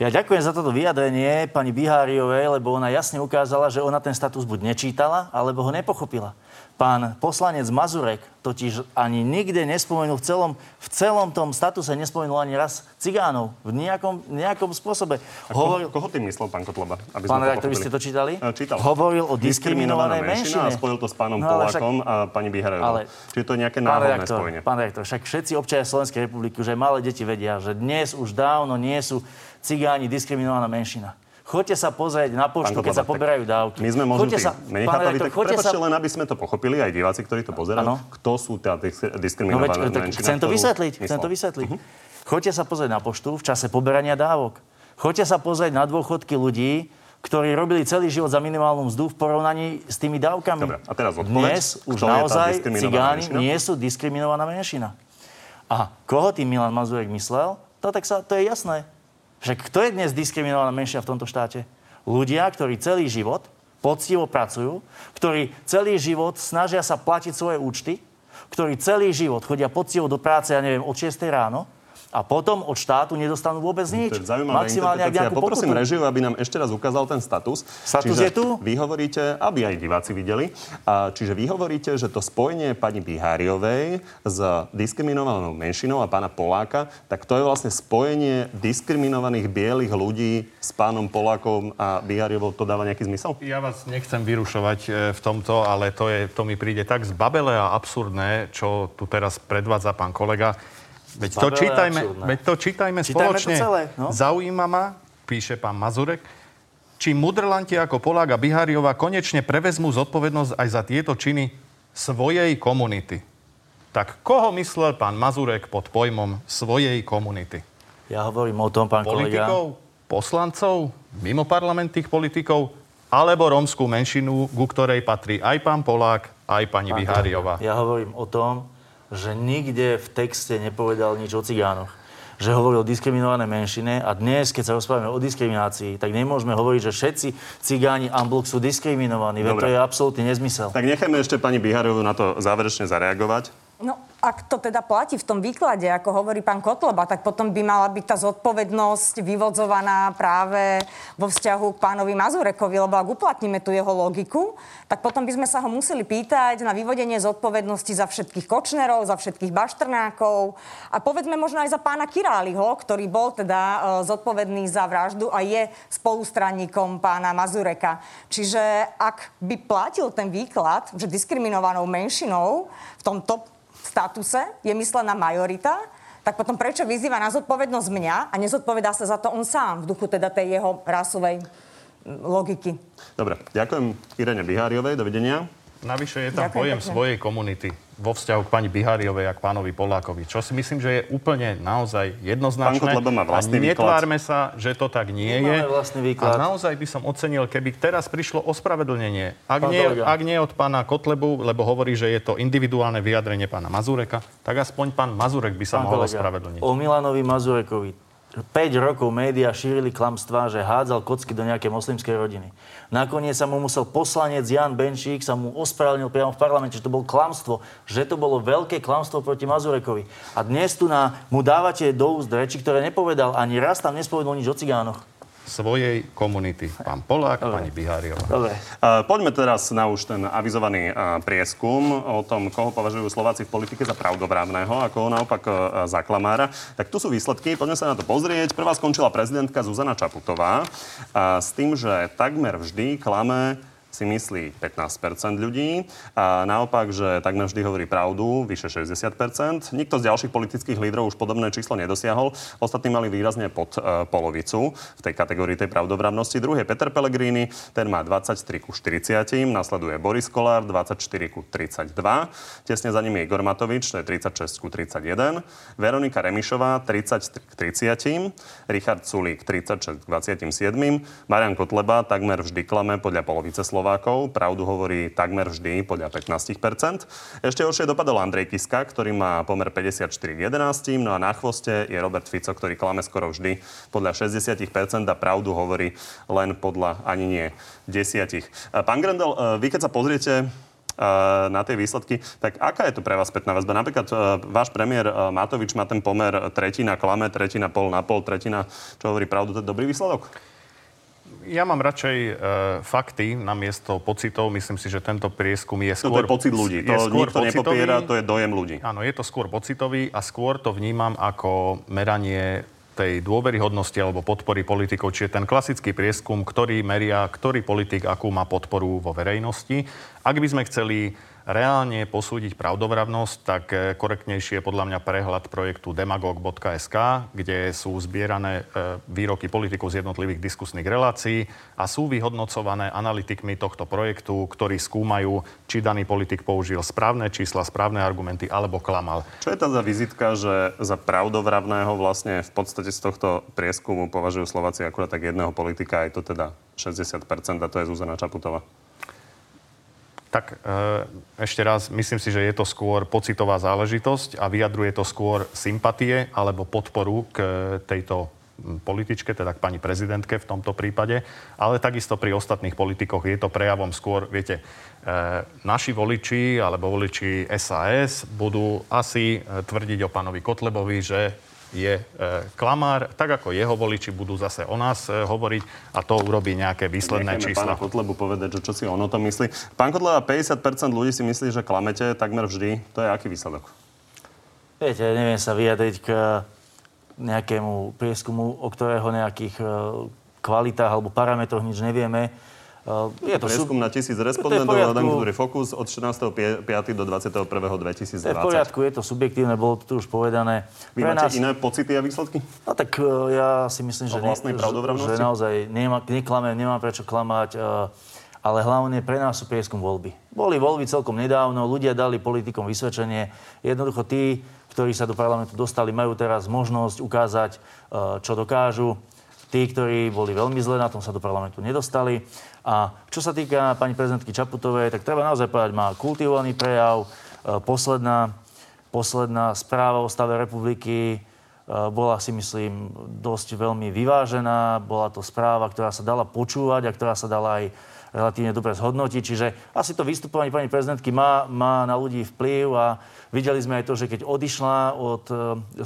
ja ďakujem za toto vyjadrenie pani Biháriovej, lebo ona jasne ukázala, že ona ten status buď nečítala, alebo ho nepochopila. Pán poslanec Mazurek totiž ani nikde nespomenul v celom, v celom tom statuse nespomenul ani raz cigánov. V nejakom, nejakom spôsobe. A Hovoril... koho, tým myslel pán Kotleba? Aby pán redaktor, vy ste to čítali? E, čítal. Hovoril o diskriminovanej menšine. A spojil to s pánom no, Polákom však... a pani Biharevou. Ale... Čiže to je nejaké náhodné spojenie. Pán redaktor, však všetci občania Slovenskej republiky, že malé deti vedia, že dnes už dávno nie sú cigáni diskriminovaná menšina. Choďte sa pozrieť na poštu, keď sa poberajú dávky. My sme možno sa, nechápaví, tak prepačte sa... len, aby sme to pochopili, aj diváci, ktorí to pozerajú, ano. kto sú tá diskriminovaná no, veď, Chcem to vysvetliť, chcem to vysvetliť. Uh-huh. Choďte sa pozrieť na poštu v čase poberania dávok. Choďte sa pozrieť na dôchodky ľudí, ktorí robili celý život za minimálnu mzdu v porovnaní s tými dávkami. Dobre, a teraz odpoveď, Dnes už naozaj cigáni menšina? nie sú diskriminovaná menšina. A koho tým Milan Mazurek myslel? To, tak sa, to je jasné. Však kto je dnes diskriminovaná menšina v tomto štáte? Ľudia, ktorí celý život poctivo pracujú, ktorí celý život snažia sa platiť svoje účty, ktorí celý život chodia poctivo do práce, ja neviem, od 6 ráno, a potom od štátu nedostanú vôbec nič. To je Maximálne interpretácia. Poprosím režiu, aby nám ešte raz ukázal ten status. Status čiže je tu? Vy hovoríte, aby aj diváci videli, a, čiže vy hovoríte, že to spojenie pani Biháriovej s diskriminovanou menšinou a pána Poláka, tak to je vlastne spojenie diskriminovaných bielých ľudí s pánom Polákom a Biháriovou. To dáva nejaký zmysel? Ja vás nechcem vyrušovať e, v tomto, ale to, je, to mi príde tak zbabele a absurdné, čo tu teraz predvádza pán kolega. Veď to čítajme, veď to čítajme, čítajme spoločne. To celé, no? Zaujíma ma, píše pán Mazurek, či mudrlanti ako Polák a Biháriova konečne prevezmú zodpovednosť aj za tieto činy svojej komunity. Tak koho myslel pán Mazurek pod pojmom svojej komunity? Ja hovorím o tom, pán Politikov, kolega. poslancov, mimoparlamentných politikov, alebo rómskú menšinu, ku ktorej patrí aj pán Polák, aj pani pán Biháriová. Ja hovorím o tom, že nikde v texte nepovedal nič o cigánoch že hovorí o diskriminované menšine a dnes, keď sa rozprávame o diskriminácii, tak nemôžeme hovoriť, že všetci cigáni Amblok sú diskriminovaní, veď to je absolútny nezmysel. Tak nechajme ešte pani Biharovu na to záverečne zareagovať. No, ak to teda platí v tom výklade, ako hovorí pán Kotleba, tak potom by mala byť tá zodpovednosť vyvodzovaná práve vo vzťahu k pánovi Mazurekovi, lebo ak uplatníme tu jeho logiku, tak potom by sme sa ho museli pýtať na vyvodenie zodpovednosti za všetkých Kočnerov, za všetkých Baštrnákov a povedzme možno aj za pána Királiho, ktorý bol teda e, zodpovedný za vraždu a je spolustranníkom pána Mazureka. Čiže ak by platil ten výklad, že diskriminovanou menšinou v tomto statuse je myslená majorita, tak potom prečo vyzýva na zodpovednosť mňa a nezodpovedá sa za to on sám v duchu teda tej jeho rasovej logiky. Dobre, ďakujem Irene Biháriovej, dovidenia. Navyše je tam Ďakujem pojem pekne. svojej komunity vo vzťahu k pani Biháriovej a k pánovi Polákovi. Čo si myslím, že je úplne naozaj jednoznačné. Pán Kotleba má vlastný a netvárme sa, že to tak nie je. vlastný výklad. A naozaj by som ocenil, keby teraz prišlo ospravedlnenie. Ak nie, ak nie od pána Kotlebu, lebo hovorí, že je to individuálne vyjadrenie pána Mazureka, tak aspoň pán Mazurek by sa pán mohol kolega, ospravedlniť. O Milanovi Mazurekovi 5 rokov médiá šírili klamstvá, že hádzal kocky do nejakej moslimskej rodiny. Nakoniec sa mu musel poslanec Jan Benčík sa mu ospravedlnil priamo v parlamente, že to bolo klamstvo, že to bolo veľké klamstvo proti Mazurekovi. A dnes tu na, mu dávate do úst reči, ktoré nepovedal, ani raz tam nespovedal nič o cigánoch svojej komunity. Pán Polák, Dobre. pani Biháriová. Dobre. Uh, poďme teraz na už ten avizovaný uh, prieskum o tom, koho považujú Slováci v politike za pravdovrávneho a koho naopak uh, za klamára. Tak tu sú výsledky, poďme sa na to pozrieť. Prvá skončila prezidentka Zuzana Čaputová s tým, že takmer vždy klame si myslí 15 ľudí a naopak, že takmer vždy hovorí pravdu, vyše 60 Nikto z ďalších politických lídrov už podobné číslo nedosiahol. Ostatní mali výrazne pod uh, polovicu v tej kategórii tej pravdovravnosti. Druhý je Peter Pellegrini, ten má 23 ku 40, nasleduje Boris Kolár 24 ku 32, tesne za ním je Igor Matovič, to je 36 ku 31, Veronika Remišová 30 k 30, Richard Sulík 36 k 27, Marian Kotleba takmer vždy klame podľa polovice slova Slovákov. Pravdu hovorí takmer vždy podľa 15% Ešte horšie dopadol Andrej Kiska, ktorý má pomer 54 k 11. No a na chvoste je Robert Fico, ktorý klame skoro vždy podľa 60% a pravdu hovorí len podľa ani nie 10. Pán Grendel, vy keď sa pozriete na tie výsledky. Tak aká je to pre vás spätná väzba? Napríklad váš premiér Matovič má ten pomer tretina klame, tretina pol na pol, tretina, čo hovorí pravdu, to je dobrý výsledok? Ja mám radšej e, fakty na miesto pocitov. Myslím si, že tento prieskum je skôr... No to je pocit ľudí. To skôr nikto pocitový. nepopiera, to je dojem ľudí. Áno, je to skôr pocitový a skôr to vnímam ako meranie tej dôveryhodnosti alebo podpory politikov, čiže ten klasický prieskum, ktorý meria, ktorý politik akú má podporu vo verejnosti. Ak by sme chceli reálne posúdiť pravdovravnosť, tak eh, korektnejšie je podľa mňa prehľad projektu demagog.sk, kde sú zbierané eh, výroky politikov z jednotlivých diskusných relácií a sú vyhodnocované analytikmi tohto projektu, ktorí skúmajú, či daný politik použil správne čísla, správne argumenty alebo klamal. Čo je to za vizitka, že za pravdovravného vlastne v podstate z tohto prieskumu považujú Slováci akurát tak jedného politika, aj to teda 60% a to je Zuzana Čaputová? Tak e, ešte raz, myslím si, že je to skôr pocitová záležitosť a vyjadruje to skôr sympatie alebo podporu k tejto političke, teda k pani prezidentke v tomto prípade, ale takisto pri ostatných politikoch je to prejavom skôr, viete, e, naši voliči alebo voliči SAS budú asi e, tvrdiť o pánovi Kotlebovi, že je e, klamár, tak ako jeho voliči budú zase o nás e, hovoriť a to urobí nejaké výsledné Nechajme čísla. pána Kotlebu povedať, že čo si on o tom myslí. Pán Kotleba, 50% ľudí si myslí, že klamete takmer vždy. To je aký výsledok? Viete, neviem sa vyjadriť k nejakému prieskumu, o ktorého nejakých e, kvalitách alebo parametroch nič nevieme. Je to prieskum sú... na tisíc respondentov na agentúry Focus od 14.5. do 21.2020. To je v poriadku, je to subjektívne, bolo to tu už povedané. Vy Pre máte nás... iné pocity a výsledky? No tak e, ja si myslím, že, ne, že naozaj nemá, neklamem, nemám prečo klamať, e, ale hlavne pre nás sú prieskum voľby. Boli voľby celkom nedávno, ľudia dali politikom vysvedčenie. Jednoducho tí, ktorí sa do parlamentu dostali, majú teraz možnosť ukázať, e, čo dokážu. Tí, ktorí boli veľmi zle, na tom sa do parlamentu nedostali. A čo sa týka pani prezidentky Čaputovej, tak treba naozaj povedať, má kultivovaný prejav. E, posledná, posledná správa o stave republiky e, bola si myslím dosť veľmi vyvážená. Bola to správa, ktorá sa dala počúvať a ktorá sa dala aj relatívne dobre zhodnotiť. Čiže asi to vystupovanie pani prezidentky má, má na ľudí vplyv a videli sme aj to, že keď odišla od e,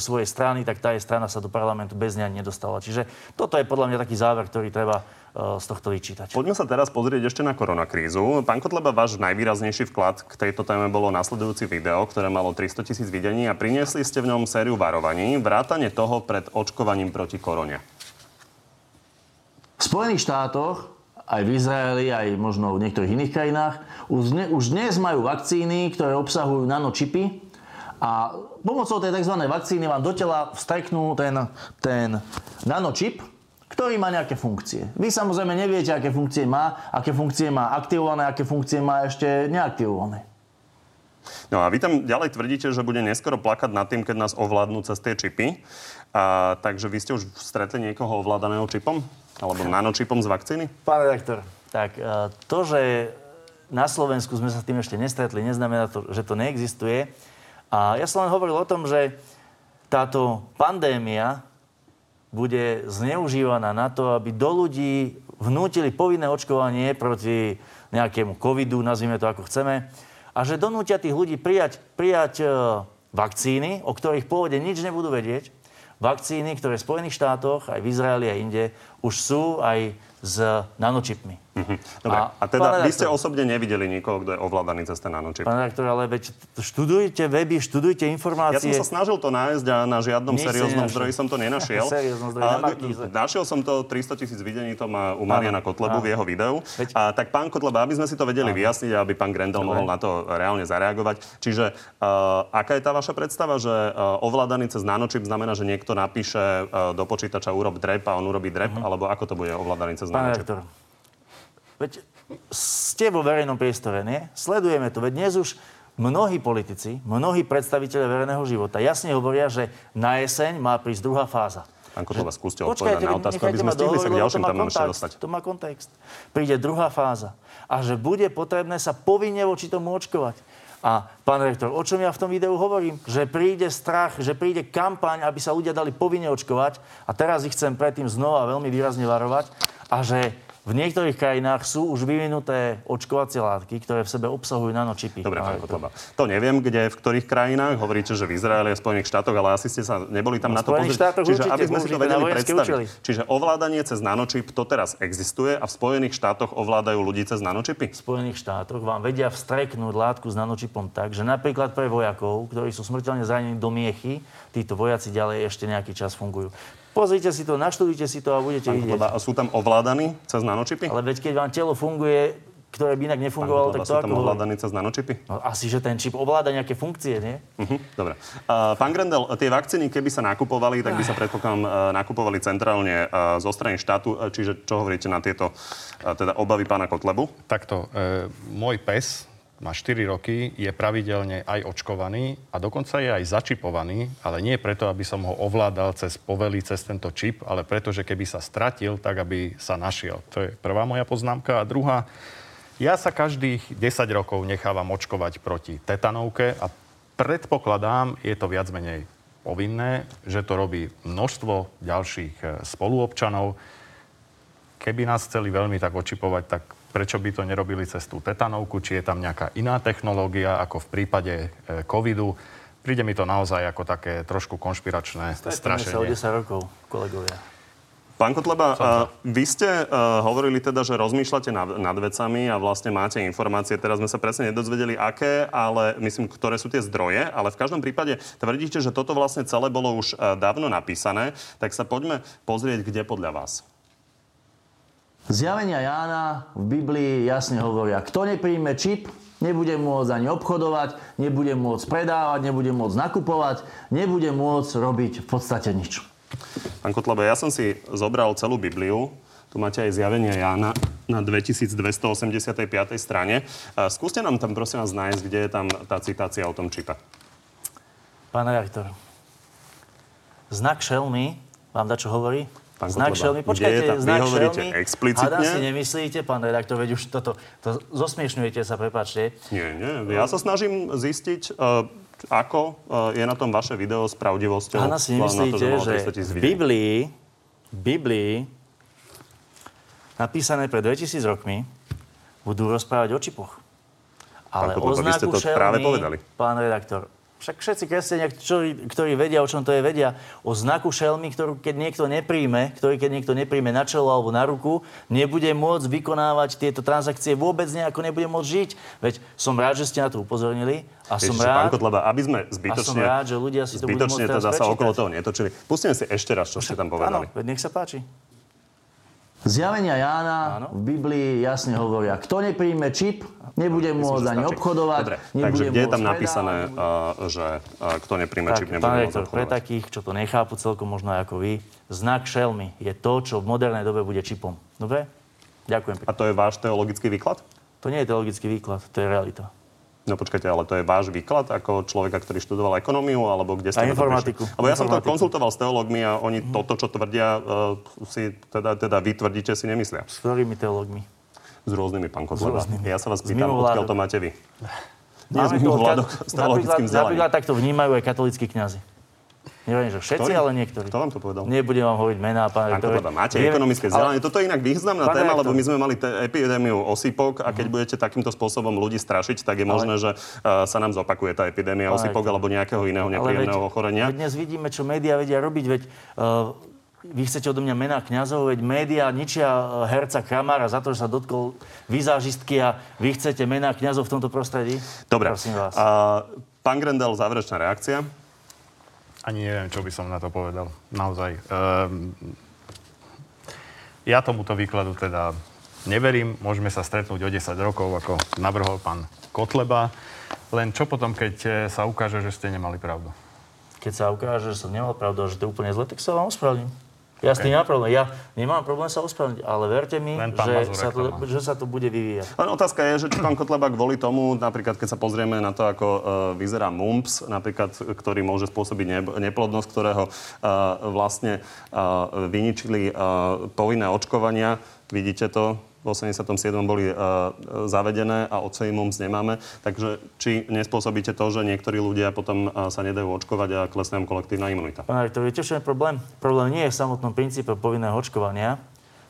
svojej strany, tak tá jej strana sa do parlamentu bez nej nedostala. Čiže toto je podľa mňa taký záver, ktorý treba z tohto vyčítať. Poďme sa teraz pozrieť ešte na koronakrízu. Pán Kotleba, váš najvýraznejší vklad k tejto téme bolo nasledujúci video, ktoré malo 300 tisíc videní a priniesli ste v ňom sériu varovaní, vrátane toho pred očkovaním proti korone. V Spojených štátoch aj v Izraeli, aj možno v niektorých iných krajinách. Už, ne, už dnes majú vakcíny, ktoré obsahujú nanočipy a pomocou tej tzv. vakcíny vám do tela vstreknú ten, ten nanočip, ktorý má nejaké funkcie. Vy samozrejme neviete, aké funkcie má, aké funkcie má aktivované, aké funkcie má ešte neaktivované. No a vy tam ďalej tvrdíte, že bude neskoro plakať nad tým, keď nás ovládnu cez tie čipy. A, takže vy ste už stretli niekoho ovládaného čipom? Alebo nanočipom z vakcíny? Pán redaktor, tak e, to, že na Slovensku sme sa s tým ešte nestretli, neznamená to, že to neexistuje. A ja som len hovoril o tom, že táto pandémia bude zneužívaná na to, aby do ľudí vnútili povinné očkovanie proti nejakému covidu, nazvime to ako chceme, a že donútia tých ľudí prijať, prijať e, vakcíny, o ktorých pôvode nič nebudú vedieť, vakcíny, ktoré v Spojených štátoch, aj v Izraeli a inde, už sú aj s nanočipmi. Mhm. Dobre, a, a teda vy ste osobne nevideli nikoho, kto je ovládaný cez ten nanočip? Pán rektor, ale veď študujte weby, študujte informácie. Ja som sa snažil to nájsť a na žiadnom Nič serióznom zdroji som to nenašiel. serióznom zdroji, a, našiel som to, 300 tisíc videní to má u Mariana Kotlebu v jeho videu. Veď... A, tak pán Kotleba, aby sme si to vedeli áno. vyjasniť a aby pán Grendel Dobre. mohol na to reálne zareagovať. Čiže uh, aká je tá vaša predstava, že uh, ovládaný cez nanočip znamená, že niekto napíše uh, do počítača urob drep a on urobí drep, uh-huh. alebo ako to bude ovládaný cez pán nanočip? Rektor, veď ste vo verejnom priestore, nie? Sledujeme to. Veď dnes už mnohí politici, mnohí predstaviteľe verejného života jasne hovoria, že na jeseň má prísť druhá fáza. Pán Kotlova, skúste odpovedať na otázku, aby sme stihli sa k ďalším tam ešte dostať. To má kontext. Príde druhá fáza. A že bude potrebné sa povinne voči tomu očkovať. A pán rektor, o čom ja v tom videu hovorím? Že príde strach, že príde kampaň, aby sa ľudia dali povinne očkovať. A teraz ich chcem predtým znova veľmi výrazne varovať. A že v niektorých krajinách sú už vyvinuté očkovacie látky, ktoré v sebe obsahujú nanočipy. Dobre, pán Kotleba. To neviem, kde, v ktorých krajinách. Hovoríte, že v Izraeli a Spojených štátoch, ale asi ste sa neboli tam no, na to pozrieť. Čiže aby sme si to vedeli predstaviť. Učili. Čiže ovládanie cez nanočip to teraz existuje a v Spojených štátoch ovládajú ľudí cez nanočipy? V Spojených štátoch vám vedia vstreknúť látku s nanočipom tak, že napríklad pre vojakov, ktorí sú smrteľne zranení do miechy, títo vojaci ďalej ešte nejaký čas fungujú. Pozrite si to, naštudujte si to a budete Pán vidieť. A sú tam ovládaní cez nanočipy? Ale veď keď vám telo funguje, ktoré by inak nefungovalo, tak to sú tam ovládaní cez nanočipy? No, asi, že ten čip ovláda nejaké funkcie, nie? Uh-huh, dobre. Uh, pán Grendel, tie vakcíny, keby sa nakupovali, tak by sa predpokladám uh, nakupovali centrálne uh, zo strany štátu. Uh, čiže čo hovoríte na tieto uh, teda obavy pána Kotlebu? Takto, uh, môj pes má 4 roky, je pravidelne aj očkovaný a dokonca je aj začipovaný, ale nie preto, aby som ho ovládal cez povely, cez tento čip, ale preto, že keby sa stratil, tak aby sa našiel. To je prvá moja poznámka. A druhá, ja sa každých 10 rokov nechávam očkovať proti tetanovke a predpokladám, je to viac menej povinné, že to robí množstvo ďalších eh, spoluobčanov. Keby nás chceli veľmi tak očipovať, tak prečo by to nerobili cez tú tetanovku, či je tam nejaká iná technológia, ako v prípade e, covidu. Príde mi to naozaj ako také trošku konšpiračné strašenie. sa o 10 rokov, kolegovia. Pán Kotleba, uh, vy ste uh, hovorili teda, že rozmýšľate nad, nad vecami a vlastne máte informácie. Teraz sme sa presne nedozvedeli, aké, ale myslím, ktoré sú tie zdroje. Ale v každom prípade tvrdíte, že toto vlastne celé bolo už uh, dávno napísané. Tak sa poďme pozrieť, kde podľa vás. Zjavenia Jána v Biblii jasne hovoria, kto nepríjme čip, nebude môcť ani obchodovať, nebude môcť predávať, nebude môcť nakupovať, nebude môcť robiť v podstate nič. Pán Kotlebe, ja som si zobral celú Bibliu, tu máte aj zjavenia Jána na 2285. strane. Skúste nám tam prosím vás nájsť, kde je tam tá citácia o tom čipe. Pán redaktor, znak šelmy vám dá čo hovorí? Pán znak šelmy. Počkajte, je znak Vy šelmy. explicitne. Hádam si nemyslíte, pán redaktor, veď už toto, to zosmiešňujete sa, prepáčte. Nie, nie. Ja sa snažím zistiť, uh, ako uh, je na tom vaše video s pravdivosťou. Hádam si nemyslíte, to, že, že v Biblii, Biblii napísané pred 2000 rokmi budú rozprávať o čipoch. Ale pán o znaku to šelmy, práve povedali. pán redaktor, však všetci kresťania, ktorí, ktorí vedia, o čom to je, vedia o znaku šelmy, ktorú keď niekto nepríjme, ktorý keď niekto nepríjme na čelo alebo na ruku, nebude môcť vykonávať tieto transakcie, vôbec nejako nebude môcť žiť. Veď som rád, že ste na to upozornili. A som rád, pán Kotleba, aby sme zbytočne, a som rád, že ľudia si to zbytočne budú teda sa okolo toho netočili. Pustíme si ešte raz, čo ste tam povedali. Áno, nech sa páči. Zjavenia Jána Áno. v Biblii jasne hovoria, kto nepríjme čip, nebude môcť ani obchodovať, Dobre, takže kde je tam napísané, uh, že uh, kto nepríjme čip, nebude môcť obchodovať? Pre takých, čo to nechápu celkom možno ako vy, znak šelmy je to, čo v modernej dobe bude čipom. Dobre? Ďakujem pekne. A to je váš teologický výklad? To nie je teologický výklad, to je realita. No počkajte, ale to je váš výklad ako človeka, ktorý študoval ekonómiu, alebo kde ste... A informatiku. Lebo ja som to konzultoval s teológmi a oni mm. toto, čo tvrdia, uh, si teda, teda vy tvrdíte, si nemyslia. S ktorými teológmi? S rôznymi, pán Kozleva. Ja sa vás pýtam, odkiaľ to máte vy? Nie z mimovládok, s teologickým Napríklad takto vnímajú aj katolíckí kňazi. Neviem, že všetci, Ktorý? ale niektorí. Kto vám to povedal? Nebudem vám hovoriť mená, pán Pán. Kotleba, máte Vieme- ekonomické vzdelanie. Toto je inak významná Pán téma, rektor. lebo my sme mali te- epidémiu osýpok a keď budete takýmto spôsobom ľudí strašiť, tak je možné, že uh, sa nám zopakuje tá epidémia Pán osýpok rektor. alebo nejakého iného Ale nepríjemného ochorenia. Veď dnes vidíme, čo médiá vedia robiť, veď uh, vy chcete odo mňa mená kňazov, veď médiá ničia uh, herca Kramára za to, že sa dotkol vizážistky a vy chcete mená kňazov v tomto prostredí? Dobre. Prosím vás. Uh, pán Grendel, záverečná reakcia. Ani neviem, čo by som na to povedal. Naozaj. Um, ja tomuto výkladu teda neverím. Môžeme sa stretnúť o 10 rokov, ako navrhol pán Kotleba. Len čo potom, keď eh, sa ukáže, že ste nemali pravdu? Keď sa ukáže, že som nemal pravdu a že to je úplne zle, tak sa vám ospravedlním. Ja s tým nemám problém. Ja nemám problém sa ospravedlniť, ale verte mi, že Mazurek sa, to, má. že sa to bude vyvíjať. Len otázka je, že či pán Kotleba kvôli tomu, napríklad keď sa pozrieme na to, ako uh, vyzerá mumps, napríklad, ktorý môže spôsobiť ne- neplodnosť, ktorého uh, vlastne uh, vyničili uh, povinné očkovania, vidíte to, v 87. boli uh, zavedené a od mumps nemáme. Takže či nespôsobíte to, že niektorí ľudia potom uh, sa nedajú očkovať a klesne im kolektívna imunita? Pán rektor, viete, čo je problém? Problém nie je v samotnom princípe povinného očkovania.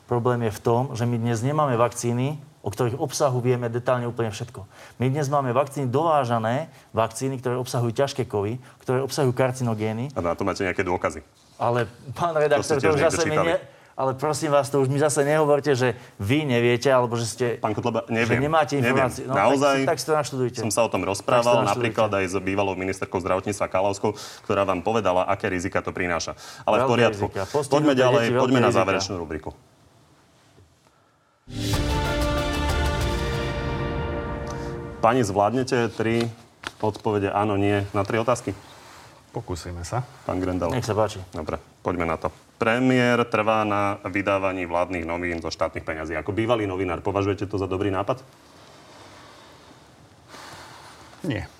Problém je v tom, že my dnes nemáme vakcíny, o ktorých obsahu vieme detálne úplne všetko. My dnes máme vakcíny dovážané, vakcíny, ktoré obsahujú ťažké kovy, ktoré obsahujú karcinogény. A na to máte nejaké dôkazy? Ale pán To redaktor, to, tiež už zase ne... Ale prosím vás, to už mi zase nehovorte, že vy neviete, alebo že ste... Pán Kotleba, neviem. Že nemáte informácie. Neviem. No, Naozaj tak, tak si to naštudujte. som sa o tom rozprával, to napríklad aj s bývalou ministerkou zdravotníctva Kalavskou, ktorá vám povedala, aké rizika to prináša. Ale v Veľké poriadku. rizika. Postihnuté Poďme ďalej, deti, poďme na rizika. záverečnú rubriku. Pani, zvládnete tri odpovede áno, nie na tri otázky? Pokúsime sa. Pán Grendel. Nech sa páči. Dobre, poďme na to. Premiér trvá na vydávaní vládnych novín zo štátnych peňazí. Ako bývalý novinár, považujete to za dobrý nápad? Nie.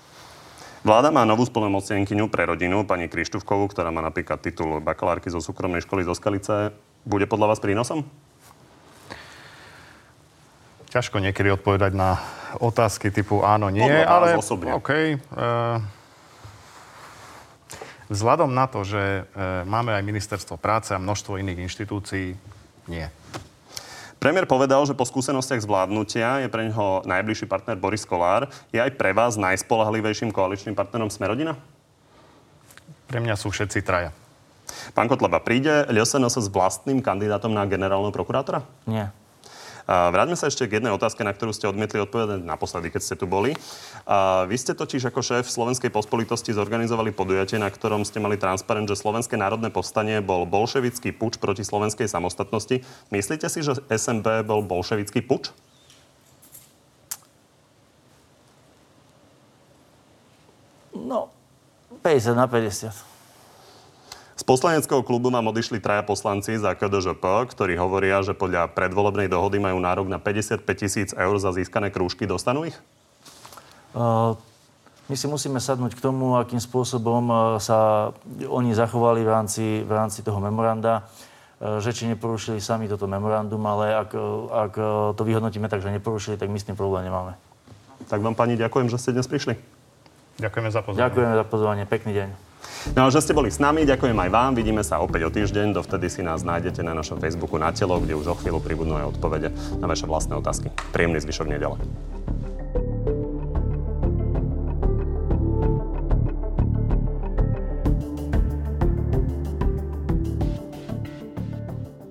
Vláda má novú spolnomocnenkyňu pre rodinu, pani Krištúvkovú, ktorá má napríklad titul bakalárky zo súkromnej školy zo Skalice. Bude podľa vás prínosom? Ťažko niekedy odpovedať na otázky typu áno, nie, Podľa ale... osobne. OK. Uh, vzhľadom na to, že uh, máme aj ministerstvo práce a množstvo iných inštitúcií, nie. Premiér povedal, že po skúsenostiach zvládnutia je pre neho najbližší partner Boris Kolár. Je aj pre vás najspolahlivejším koaličným partnerom Smerodina? Pre mňa sú všetci traja. Pán Kotleba, príde LSNS s vlastným kandidátom na generálneho prokurátora? Nie. Vráťme sa ešte k jednej otázke, na ktorú ste odmietli odpovedať naposledy, keď ste tu boli. Vy ste totiž ako šéf Slovenskej pospolitosti zorganizovali podujatie, na ktorom ste mali transparent, že Slovenské národné povstanie bol bolševický puč proti slovenskej samostatnosti. Myslíte si, že SNP bol bolševický puč? No, 50 na 50. Z poslaneckého klubu vám odišli traja poslanci za KDŽP, ktorí hovoria, že podľa predvolebnej dohody majú nárok na 55 tisíc eur za získané krúžky. Dostanú ich? Uh, my si musíme sadnúť k tomu, akým spôsobom sa oni zachovali v rámci, v rámci toho memoranda. Že či neporušili sami toto memorandum, ale ak, ak to vyhodnotíme tak, že neporušili, tak my s tým problém nemáme. Tak vám pani ďakujem, že ste dnes prišli. Ďakujeme za pozornosť. Ďakujeme za pozvanie. Pekný deň. No a že ste boli s nami, ďakujem aj vám. Vidíme sa opäť o týždeň. Dovtedy si nás nájdete na našom Facebooku na telo, kde už o chvíľu pribudnú aj odpovede na vaše vlastné otázky. Príjemný zvyšok nedele.